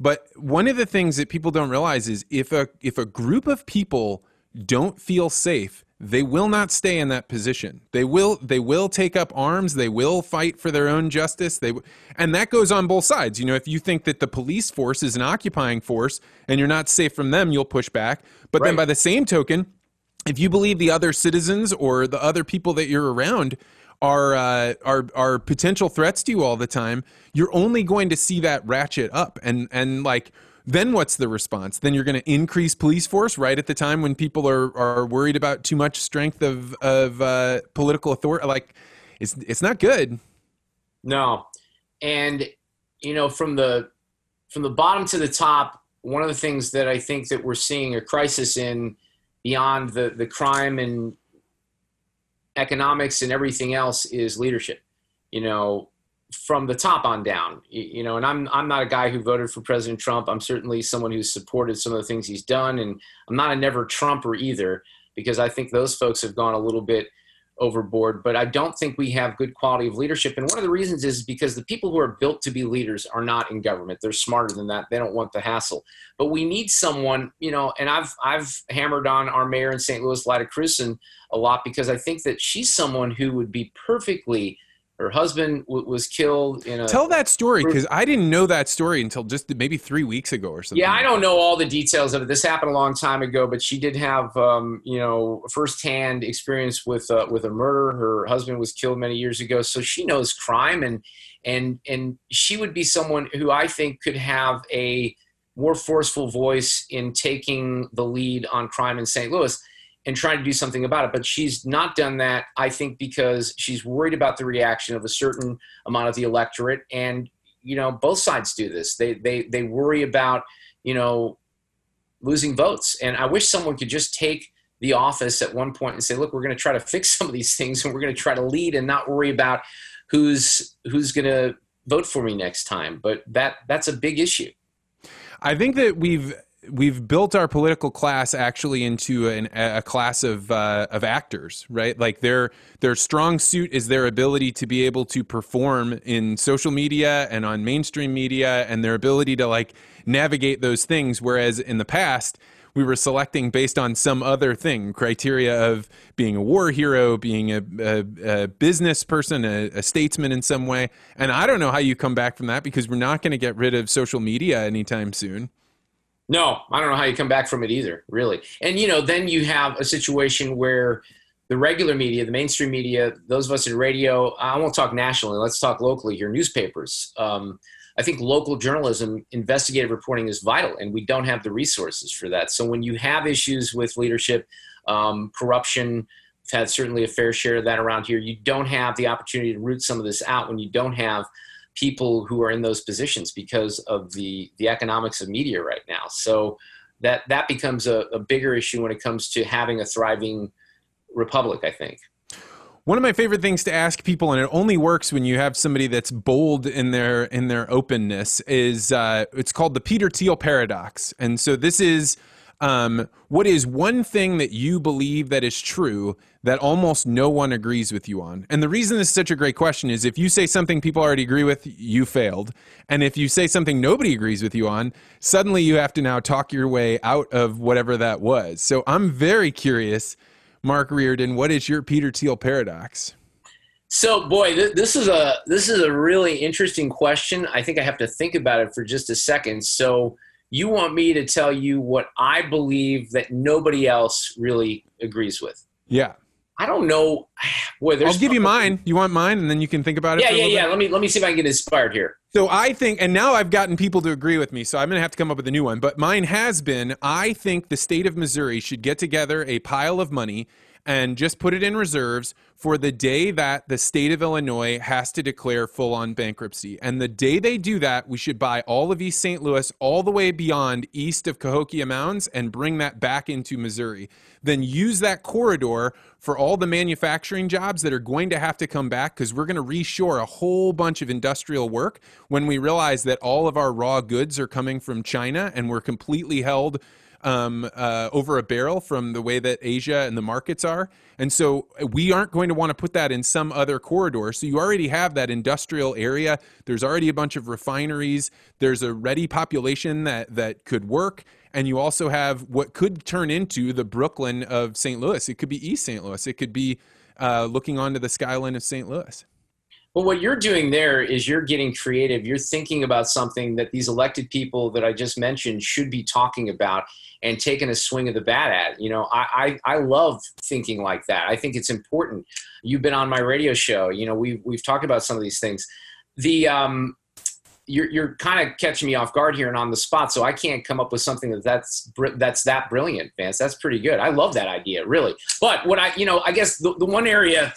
But one of the things that people don't realize is if a if a group of people don't feel safe, they will not stay in that position. They will they will take up arms, they will fight for their own justice. They and that goes on both sides. You know, if you think that the police force is an occupying force and you're not safe from them, you'll push back. But right. then by the same token, if you believe the other citizens or the other people that you're around are uh, are are potential threats to you all the time, you're only going to see that ratchet up and and like then what's the response? Then you're going to increase police force right at the time when people are, are worried about too much strength of of uh, political authority. Like, it's it's not good. No, and you know from the from the bottom to the top, one of the things that I think that we're seeing a crisis in beyond the the crime and economics and everything else is leadership. You know, from the top on down you know and i'm i'm not a guy who voted for president trump. I'm certainly someone who's supported some of the things he's done and i'm not a never trumper either because i think those folks have gone a little bit overboard but i don't think we have good quality of leadership. And one of the reasons is because the people who are built to be leaders are not in government. They're smarter than that. They don't want the hassle. But we need someone you know and i've i've hammered on our mayor in st louis Lyda Krewson a lot because i think that she's someone who would be perfectly her husband w- was killed in a. Tell that story because I didn't know that story until just maybe three weeks ago or something. Yeah, I don't know all the details of it. This happened a long time ago, but she did have, um, you know, firsthand experience with uh, with a murder. Her husband was killed many years ago, so she knows crime, and and and she would be someone who I think could have a more forceful voice in taking the lead on crime in St. Louis and trying to do something about it. But she's not done that, I think, because she's worried about the reaction of a certain amount of the electorate. And, you know, both sides do this. They they they worry about, you know, losing votes. And I wish someone could just take the office at one point and say, look, we're going to try to fix <laughs> some of these things and we're going to try to lead and not worry about who's who's going to vote for me next time. But that that's a big issue. I think that we've we've built our political class actually into an, a class of uh, of actors, right? Like their their strong suit is their ability to be able to perform in social media and on mainstream media, and their ability to like navigate those things. Whereas in the past, we were selecting based on some other thing criteria of being a war hero being a, a, a business person a, a, statesman in some way and i don't know how you come back from that because we're not going to get rid of social media anytime soon no, I don't know how you come back from it either, really. And you know, then you have a situation where the regular media, the mainstream media, those of us in radio, I won't talk nationally. Let's talk locally here. Newspapers. Um, I think local journalism, investigative reporting is vital, and we don't have the resources for that. So when you have issues with leadership, um, corruption, had certainly a fair share of that around here. You don't have the opportunity to root some of this out when you don't have people who are in those positions because of the the economics of media right now. So that that becomes a, a bigger issue when it comes to having a thriving republic. I think. One of my favorite things to ask people, and it only works when you have somebody that's bold in their in their openness, is uh, it's called the Peter Thiel paradox. And so this is um, what is one thing that you believe that is true that almost no one agrees with you on? And the reason this is such a great question is if you say something people already agree with, you failed. And if you say something nobody agrees with you on, suddenly you have to now talk your way out of whatever that was. So I'm very curious, Mark Reardon, what is your Peter Thiel paradox? So, boy, th- this is a this is a really interesting question. I think I have to think about it for just a second. So, you want me to tell you what I believe that nobody else really agrees with. Yeah. I don't know. Boy, I'll give you mine. You want mine, and then you can think about it. Yeah, yeah, yeah. Bit? Let me let me see if I can get inspired here. So I think, and now I've gotten people to agree with me, so I'm going to have to come up with a new one. But mine has been: I think the state of Missouri should get together a pile of money and just put it in reserves for the day that the state of Illinois has to declare full on bankruptcy. And the day they do that, we should buy all of East St. Louis all the way beyond east of Cahokia Mounds and bring that back into Missouri. Then use that corridor for all the manufacturing jobs that are going to have to come back because we're going to reshore a whole bunch of industrial work when we realize that all of our raw goods are coming from China and we're completely held um, uh, over a barrel from the way that Asia and the markets are. And so we aren't going to want to put that in some other corridor. So you already have that industrial area. There's already a bunch of refineries. There's a ready population that, that could work. And you also have what could turn into the Brooklyn of St. Louis. It could be East St. Louis. It could be uh, looking onto the skyline of St. Louis. Well, what you're doing there is you're getting creative. You're thinking about something that these elected people that I just mentioned should be talking about and taking a swing of the bat at. You know, I, I, I love thinking like that. I think it's important. You've been on my radio show. You know, we've, we've talked about some of these things. The, um, you're, you're kind of catching me off guard here and on the spot, so I can't come up with something that that's that's that brilliant, Vance. That's pretty good. I love that idea, really. But what I, you know, I guess the, the one area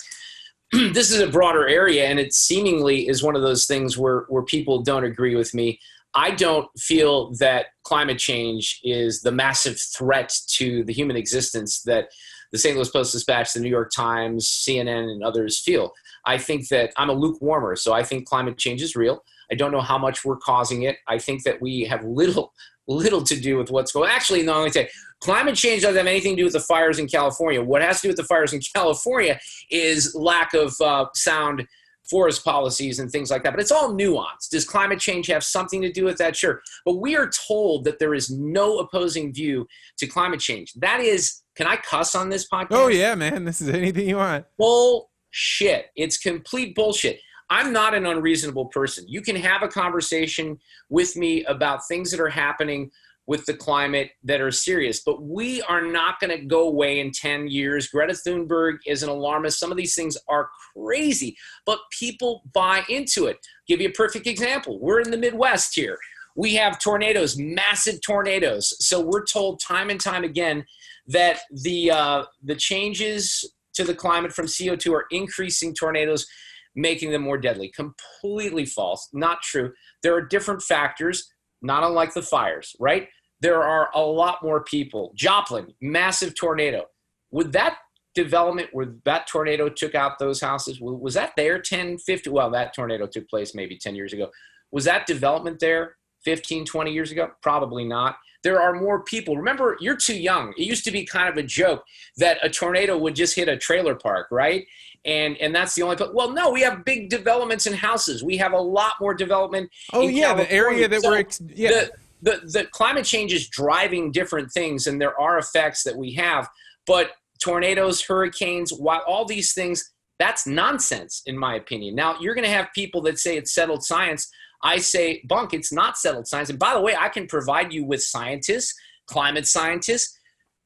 <clears throat> this is a broader area, and it seemingly is one of those things where, where people don't agree with me. I don't feel that climate change is the massive threat to the human existence that the St. Louis Post Dispatch, the New York Times, CNN, and others feel. I think that I'm a lukewarmer, so I think climate change is real. I don't know how much we're causing it. I think that we have little, <laughs> little to do with what's going. Actually, no, let me say, climate change doesn't have anything to do with the fires in California. What has to do with the fires in <laughs> California is lack of uh, sound forest policies and things like that. But it's all nuanced. Does climate change have something to do with that? Sure. But we are told that there is no opposing view to climate change. That is, can I cuss on this podcast? Oh, yeah, man. This is anything you want. Bullshit. It's complete bullshit. I'm not an unreasonable person. You can have a conversation with me about things that are happening with the climate that are serious. But we are not going to go away in 10 years. Greta Thunberg is an alarmist. Some of these things are crazy, but people buy into it. Give you a perfect example. We're in the Midwest here. We have tornadoes, massive tornadoes. So we're told time and time again that the uh, the changes to the climate from CO2 are increasing tornadoes, making them more deadly. Completely false, not true. There are different factors not unlike the fires, right? There are a lot more people. Joplin, massive tornado. Would that development where that tornado took out those houses, was that there 10, 50? Well, that tornado took place maybe 10 years ago. Was that development there 15, 20 years ago? Probably not. There are more people. Remember, you're too young. It used to be kind of a joke that a tornado would just hit a trailer park, right? and and that's the only place. Well, no, we have big developments in houses. We have a lot more development. Oh yeah, California. the area that so we're ex- yeah. The, the, the climate change is driving different things, and there are effects that we have. But tornadoes, hurricanes, all these things, that's nonsense in my opinion. Now you're going to have people that say it's settled science. I say, bunk, it's not settled science. And by the way, I can provide you with scientists, climate scientists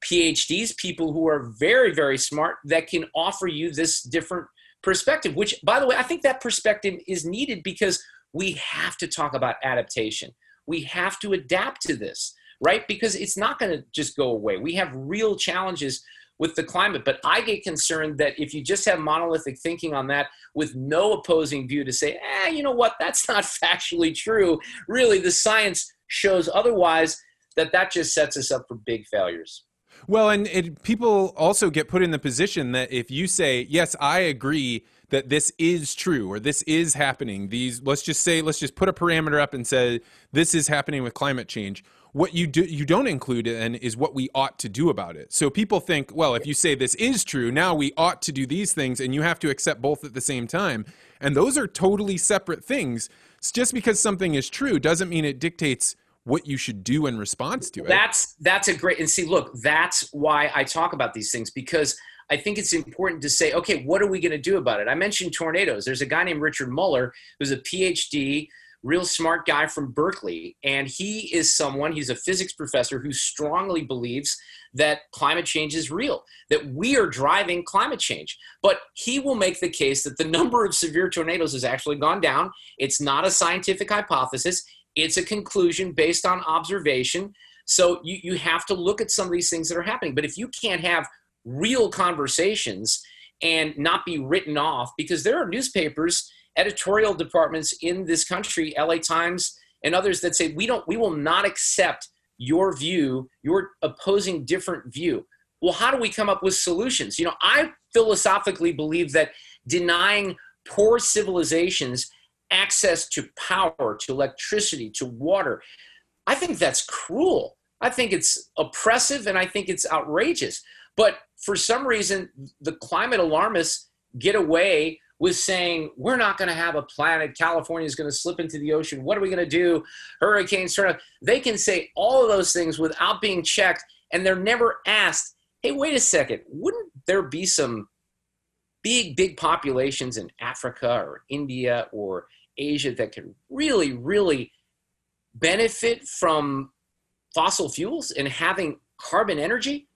PhDs, people who are very, very smart that can offer you this different perspective, which, by the way, I think that perspective is needed because we have to talk about adaptation. We have to adapt to this, right? Because it's not going to just go away. We have real challenges with the climate. But I get concerned that if you just have monolithic thinking on that with no opposing view to say, eh, you know what, <laughs> that's not factually true. Really, the science shows otherwise, that that just sets us up for big failures. Well, and it, people also get put in the position that if you say, yes, I agree that this is true or this is happening, these, let's just say, let's just put a parameter up and say, this is happening with climate change. What you do, you don't include in is what we ought to do about it. So people think, well, if you say this is true, now we ought to do these things, and you have to accept both at the same time. And those are totally separate things. it's Just because something is true doesn't mean it dictates what you should do in response to it. That's that's a great and see look, that's why I talk about these things because I think it's important to say, okay, what are we going to do about it? I mentioned tornadoes. There's a guy named Richard Muller who's a PhD, real smart guy from Berkeley, and he is someone, he's a physics professor who strongly believes that climate change is real, that we are driving climate change. But he will make the case that the number of severe tornadoes has actually gone down. It's not a scientific hypothesis. It's a conclusion based on observation. So you, you have to look at some of these things that are happening. But if you can't have real conversations and not be written off, because there are newspapers, editorial departments in this country, LA Times and others that say we don't we will not accept your view, your opposing different view. Well, how do we come up with solutions? You know, I philosophically believe that denying poor civilizations access to power, to electricity, to water. I think that's cruel. I think it's oppressive and I think it's outrageous. But for some reason, the climate alarmists get away with saying, we're not going to have a planet. California is going to slip into the ocean. What are we going to do? Hurricanes turn up. They can say all of those things without being checked, and they're never asked, hey, wait a second, wouldn't there be some big, big populations in Africa or India or Asia that could really, really benefit from fossil fuels and having carbon energy?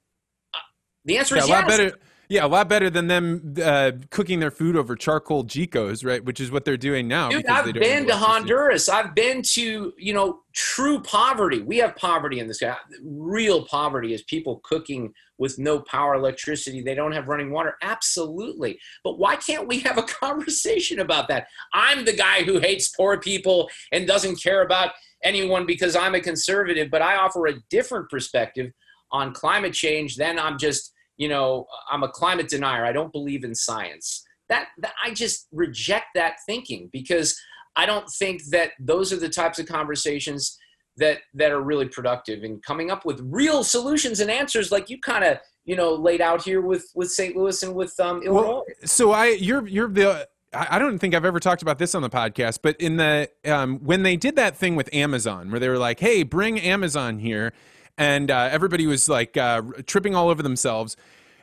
The answer yeah, is a yes. lot better. Yeah, a lot better than them uh, cooking their food over charcoal Chicos, right? Which is what they're doing now. Dude, I've been to Honduras. I've been to, you know, true poverty. We have poverty in this guy. Real poverty is people cooking with no power, electricity. They don't have running water. Absolutely. But why can't we have a <laughs> conversation about that? I'm the guy who hates poor people and doesn't care about anyone because I'm a conservative, but I offer a different perspective on climate change. Then I'm just – you know, I'm a climate denier. I don't believe in science. That, that I just reject that thinking because I don't think that those are the types of conversations that that are really productive and coming up with real solutions and answers like you kind of you know laid out here with with St. Louis and with um, Illinois. Well, so I you're you're the I don't think I've ever talked about this on the podcast, but in the um, when they did that thing with Amazon, where they were like, "Hey, bring Amazon here," and uh, everybody was like uh, tripping all over themselves.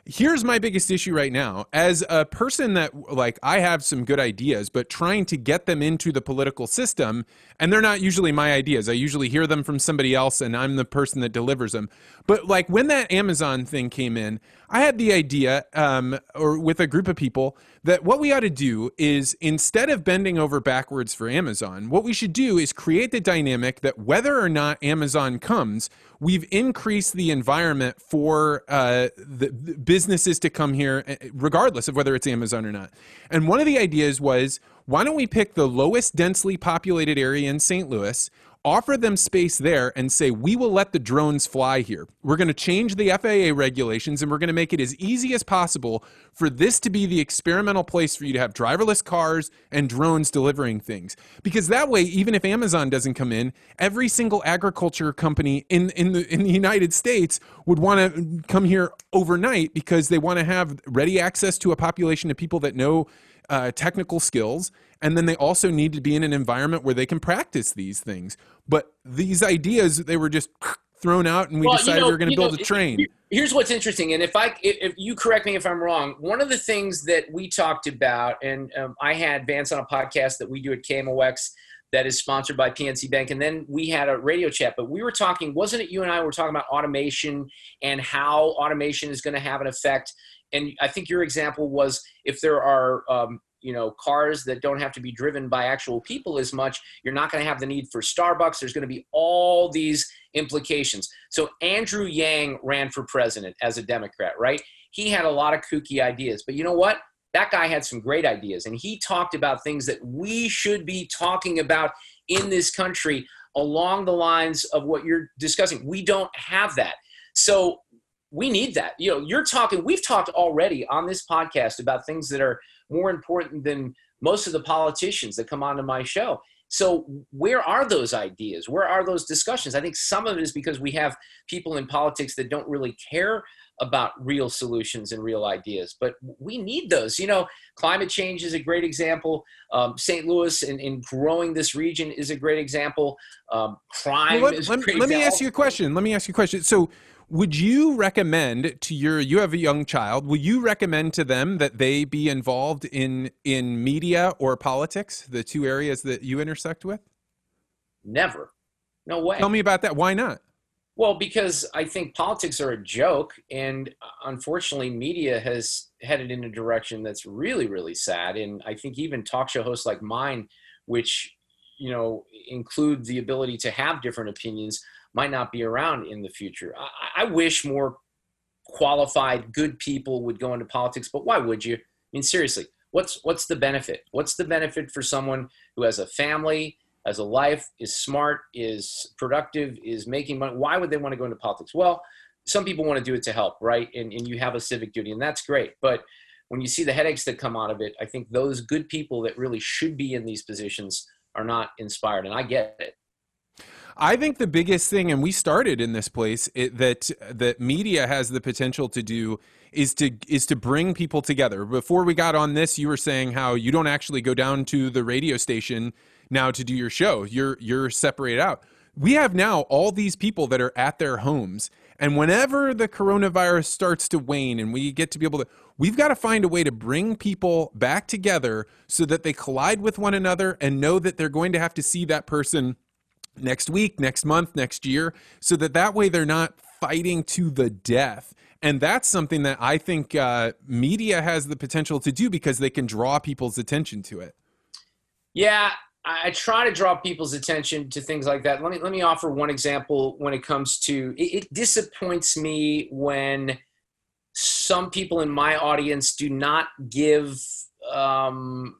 here's my biggest issue right now. As a person that like i have some good ideas but trying to get them into the political system and they're not usually my ideas. I usually hear them from somebody else and i'm the person that delivers them. But like when that amazon thing came in i had the idea um, or with a group of people that what we ought to do is instead of bending over backwards for amazon what we should do is create the dynamic that whether or not amazon comes we've increased the environment for uh, the, businesses to come here, eh, regardless of whether it's Amazon or not. And one of the ideas was why don't we pick the lowest densely populated area in St. Louis? Offer them space there and say, we will let the drones fly here. We're going to change the FAA regulations and we're going to make it as easy as possible for this to be the experimental place for you to have driverless cars and drones delivering things. Because that way, even if Amazon doesn't come in, every single agriculture company in, in, the, in the United States would want to come here overnight because they want to have ready access to a population of people that know uh, technical skills and then they also need to be in an environment where they can practice these things. But these ideas they were just thrown out and we well, decided you know, we were going to build know, a train. here's what's interesting and if i if you correct me if i'm wrong one of the things that we talked about and um, i had vance on a podcast that we do at kmox that is sponsored by pnc bank and then we had a radio chat but we were talking wasn't it you and i were talking about automation and how automation is going to have an effect? And i think your example was if there are um, you know cars that don't have to be driven by actual people as much you're not going to have the need for starbucks. There's going to be all these implications. So andrew yang ran for president as a democrat right? He had a lot of kooky ideas but you know what? That guy had some great ideas and he talked about things that we should be talking about in this country along the lines of what you're discussing. We don't have that. So we need that you know you're talking we've talked already on this podcast about things that are more important than most of the politicians that come onto my show. So, where are those ideas? Where are those discussions? I think some of it is because we have people in politics that don't really care about real solutions and real ideas, but we need those. You know, climate change is a great example. Um, St. Louis in, in growing this region is a great example. Um, crime well, let, let, let me ask you a question. Let me ask you a question. So, would you recommend to your you have a young child will you recommend to them that they be involved in in media or politics the two areas that you intersect with? Never. No way. Tell me about that. Why not? Well because i think politics are a joke and uh, unfortunately media has headed in a direction that's really really sad. And i think even talk show hosts like mine which you know include the ability to have different opinions might not be around in the future. I, I wish more qualified, good people would go into politics, but why would you? I mean, seriously, what's what's the benefit? What's the benefit for someone who has a family, has a life, is smart, is productive, is making money? Why would they want to go into politics? Well, some people want to do it to help, right? And, and you have a civic duty, and that's great. But when you see the headaches that come out of it, I think those good people that really should be in these positions are not inspired. And I get it. I think the biggest thing, and we started in this place, it, that that media has the potential to do is to is to bring people together. Before we got on this, you were saying how you don't actually go down to the radio station now to do your show. You're you're separated out. We have now all these people that are at their homes. And whenever the coronavirus starts to wane and we get to be able to, we've got to find a way to bring people back together so that they collide with one another and know that they're going to have to see that person next week, next month, next year, so that that way they're not fighting to the death. And that's something that I think uh, media has the potential to do because they can draw people's attention to it. Yeah, I try to draw people's attention to things like that. Let me let me offer one example when it comes to it, it disappoints me when some people in my audience do not give um,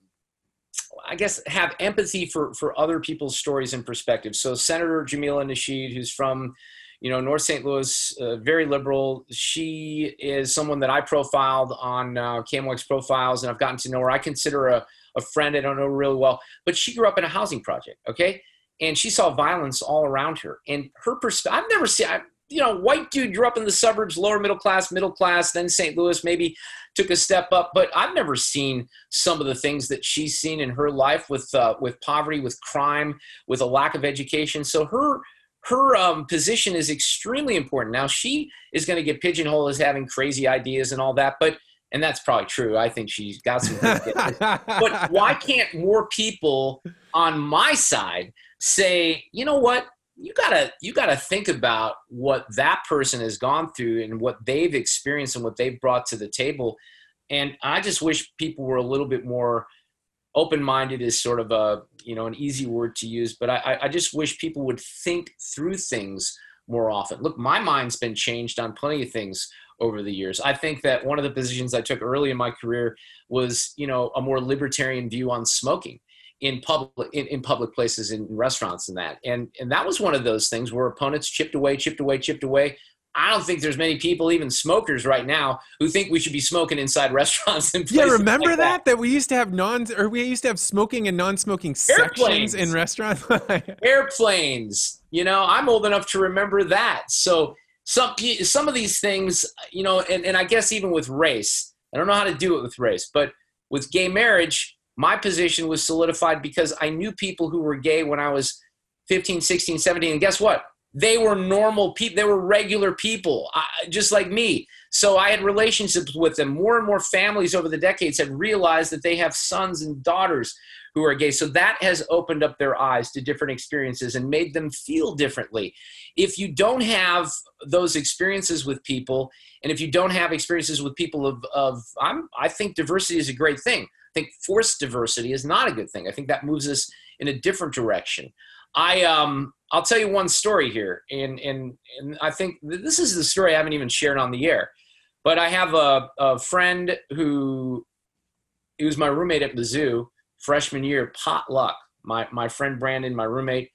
I guess have empathy for for other people's stories and perspectives. So Senator Jamila Nasheed, who's from you know North St. Louis, uh, very liberal. She is someone that I profiled on uh, KMOX profiles, and I've gotten to know her. I consider a, a friend. I don't know really well, but she grew up in a housing project. Okay. And she saw violence all around her, and her perspective. I've never seen. I, you know, white dude grew up in the suburbs, lower middle class, middle class, then St. Louis, maybe took a step up. But I've never seen some of the things that she's seen in her life with uh, with poverty, with crime, with a lack of education. So her her um, position is extremely important. Now she is going to get pigeonholed as having crazy ideas and all that, but and that's probably true. I think she's got some. <laughs> but why can't more people on my side say, you know what? You gotta you gotta think about what that person has gone through and what they've experienced and what they've brought to the table. And I just wish people were a little bit more open-minded is sort of a you know an easy word to use but I, I just wish people would think through things more often. Look my mind's been changed on plenty of things over the years. I think that one of the positions i took early in my career was you know a more libertarian view on smoking in public in, in public places in restaurants and that and and that was one of those things where opponents chipped away chipped away chipped away I don't think there's many people, even smokers right now, who think we should be smoking inside <laughs> restaurants and places. Yeah, remember like that? that? that? we used to have non or we used to have smoking and non-smoking Airplanes. sections in restaurants. <laughs> Airplanes. You know, I'm old enough to remember that. So some some of these things, you know, and, and I guess even with race, I don't know how to do it with race, but with gay marriage, my position was solidified because I knew people who were gay when I was 15, 16, 17. And guess what? they were normal people they were regular people uh, just like me so i had relationships with them more and more families over the decades have realized that they have sons and daughters who are gay so that has opened up their eyes to different experiences and made them feel differently if you don't have those experiences with people and if you don't have experiences with people of, of I'm, i think diversity is a great thing think forced diversity is not a good thing i think that moves us in a different direction I um I'll tell you one story here, and and and I think this is the story I haven't even shared on the air, but I have a, a friend who he was my roommate at Mizzou freshman year potluck. My my friend Brandon, my roommate.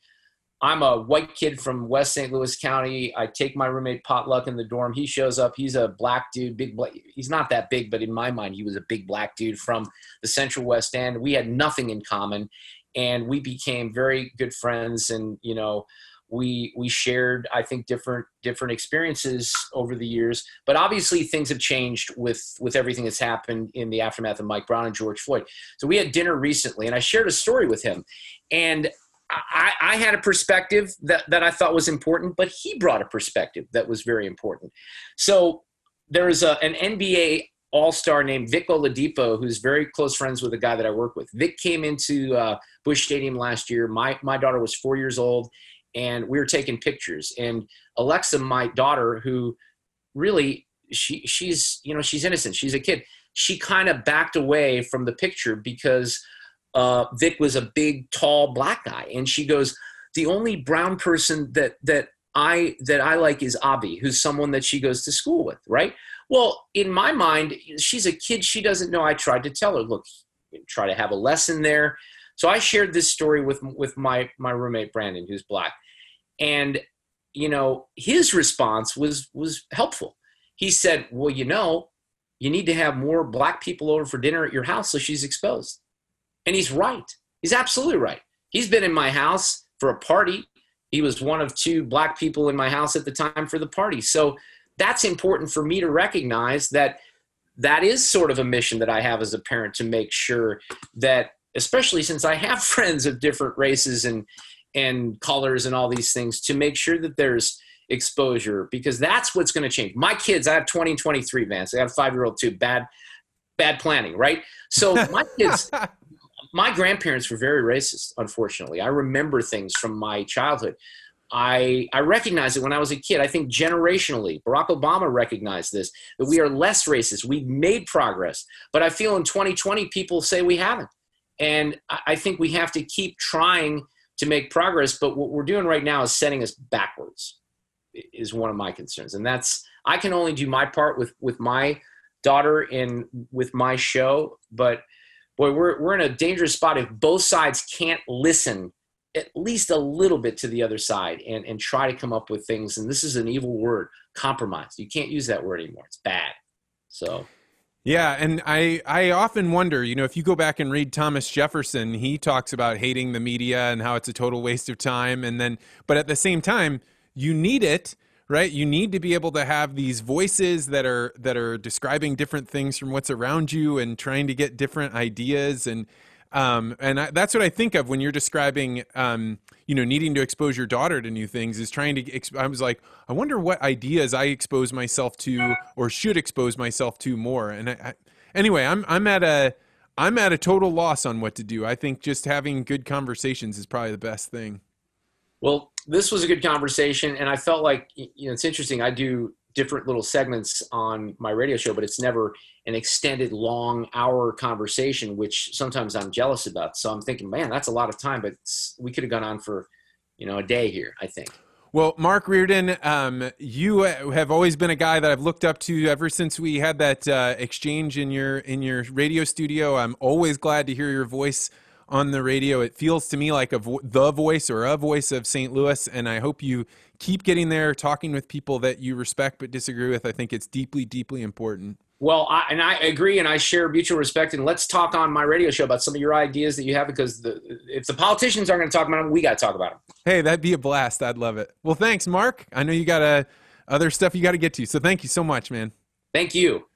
I'm a white kid from West St. Louis County. I take my roommate potluck in the dorm. He shows up. He's a black dude, big. Black, he's not that big, but in my mind, he was a big black dude from the Central West End. We had nothing in common, and we became very good friends and you know we we shared i think different different experiences over the years but obviously things have changed with with everything that's happened in the aftermath of mike brown and george floyd so we had dinner recently and i shared a story with him and I, I had a perspective that, that I thought was important, but he brought a perspective that was very important. So there's a, an NBA all-star named Vic Oladipo, who's very close friends with a guy that I work with. Vic came into uh, Busch Stadium last year. My my daughter was four years old, and we were taking pictures. And Alexa, my daughter, who really she she's you know she's innocent. She's a kid. She kind of backed away from the picture because uh, Vic was a big, tall black guy, and she goes, "The only brown person that that I that I like is Abby, who's someone that she goes to school with, right?" Well, in my mind, she's a kid. She doesn't know. I tried to tell her, look, try to have a lesson there. So I shared this story with with my my roommate Brandon, who's black, and you know his response was was helpful. He said, "Well, you know, you need to have more black people over for dinner at your house so she's exposed," and he's right. He's absolutely right. He's been in my house for a party. He was one of two black people in my house at the time for the party. So that's important for me to recognize that that is sort of a mission that I have as a parent to make sure that especially since I have <laughs> friends of different races and and colors and all these things to make sure that there's exposure because that's what's going to change. My kids, I have 20 and 23 Vance. I got a 5-year-old too. Bad bad planning, right? So my <laughs> kids my grandparents were very racist, unfortunately. I remember things from my childhood. I, I recognize it when I was a kid. I think generationally, Barack Obama recognized this that we are less racist. We've made progress. But I feel in 2020, people say we haven't. And I think we have to keep trying to make progress. But what we're doing right now is setting us backwards, is one of my concerns. And that's, I can only do my part with, with my daughter and with my show. But boy, we're, we're in a dangerous spot if both sides can't listen at least a little bit to the other side and, and try to come up with things. And this is an evil word, compromise. You can't use that word anymore. It's bad. So yeah, and I I often wonder, you know, if you go back and read Thomas Jefferson, he talks about hating the media and how it's a total waste of time and then but at the same time, you need it, right? You need to be able to have these voices that are that are describing different things from what's around you and trying to get different ideas and Um, and I, that's what I think of when you're describing, um, you know, needing to expose your daughter to new things. Is trying to. Exp- I was like, I wonder what ideas I expose myself to, or should expose myself to more. And I, I, anyway, I'm I'm at a I'm at a total loss on what to do. I think just having good conversations is probably the best thing. Well, this was a good conversation, and I felt like you know it's interesting. I do different little segments on my radio show, but it's never an extended long hour conversation, which sometimes I'm jealous about. So I'm thinking, man, that's a lot of time, but we could have gone on for, you know, a day here, I think. Well, Mark Reardon, um, you have always been a guy that I've looked up to ever since we had that uh, exchange in your in your radio studio. I'm always glad to hear your voice on the radio. It feels to me like a vo- the voice or a voice of St. Louis, and I hope you keep getting there, talking with people that you respect but disagree with. I think it's deeply, deeply important. Well, I, and I agree, and I share mutual respect. And let's talk on my radio show about some of your ideas that you have, because the, if the politicians aren't going to talk about them, we got to talk about them. Hey, that'd be a blast. I'd love it. Well, thanks, Mark. I know you got uh, other stuff you got to get to, so thank you so much, man. Thank you.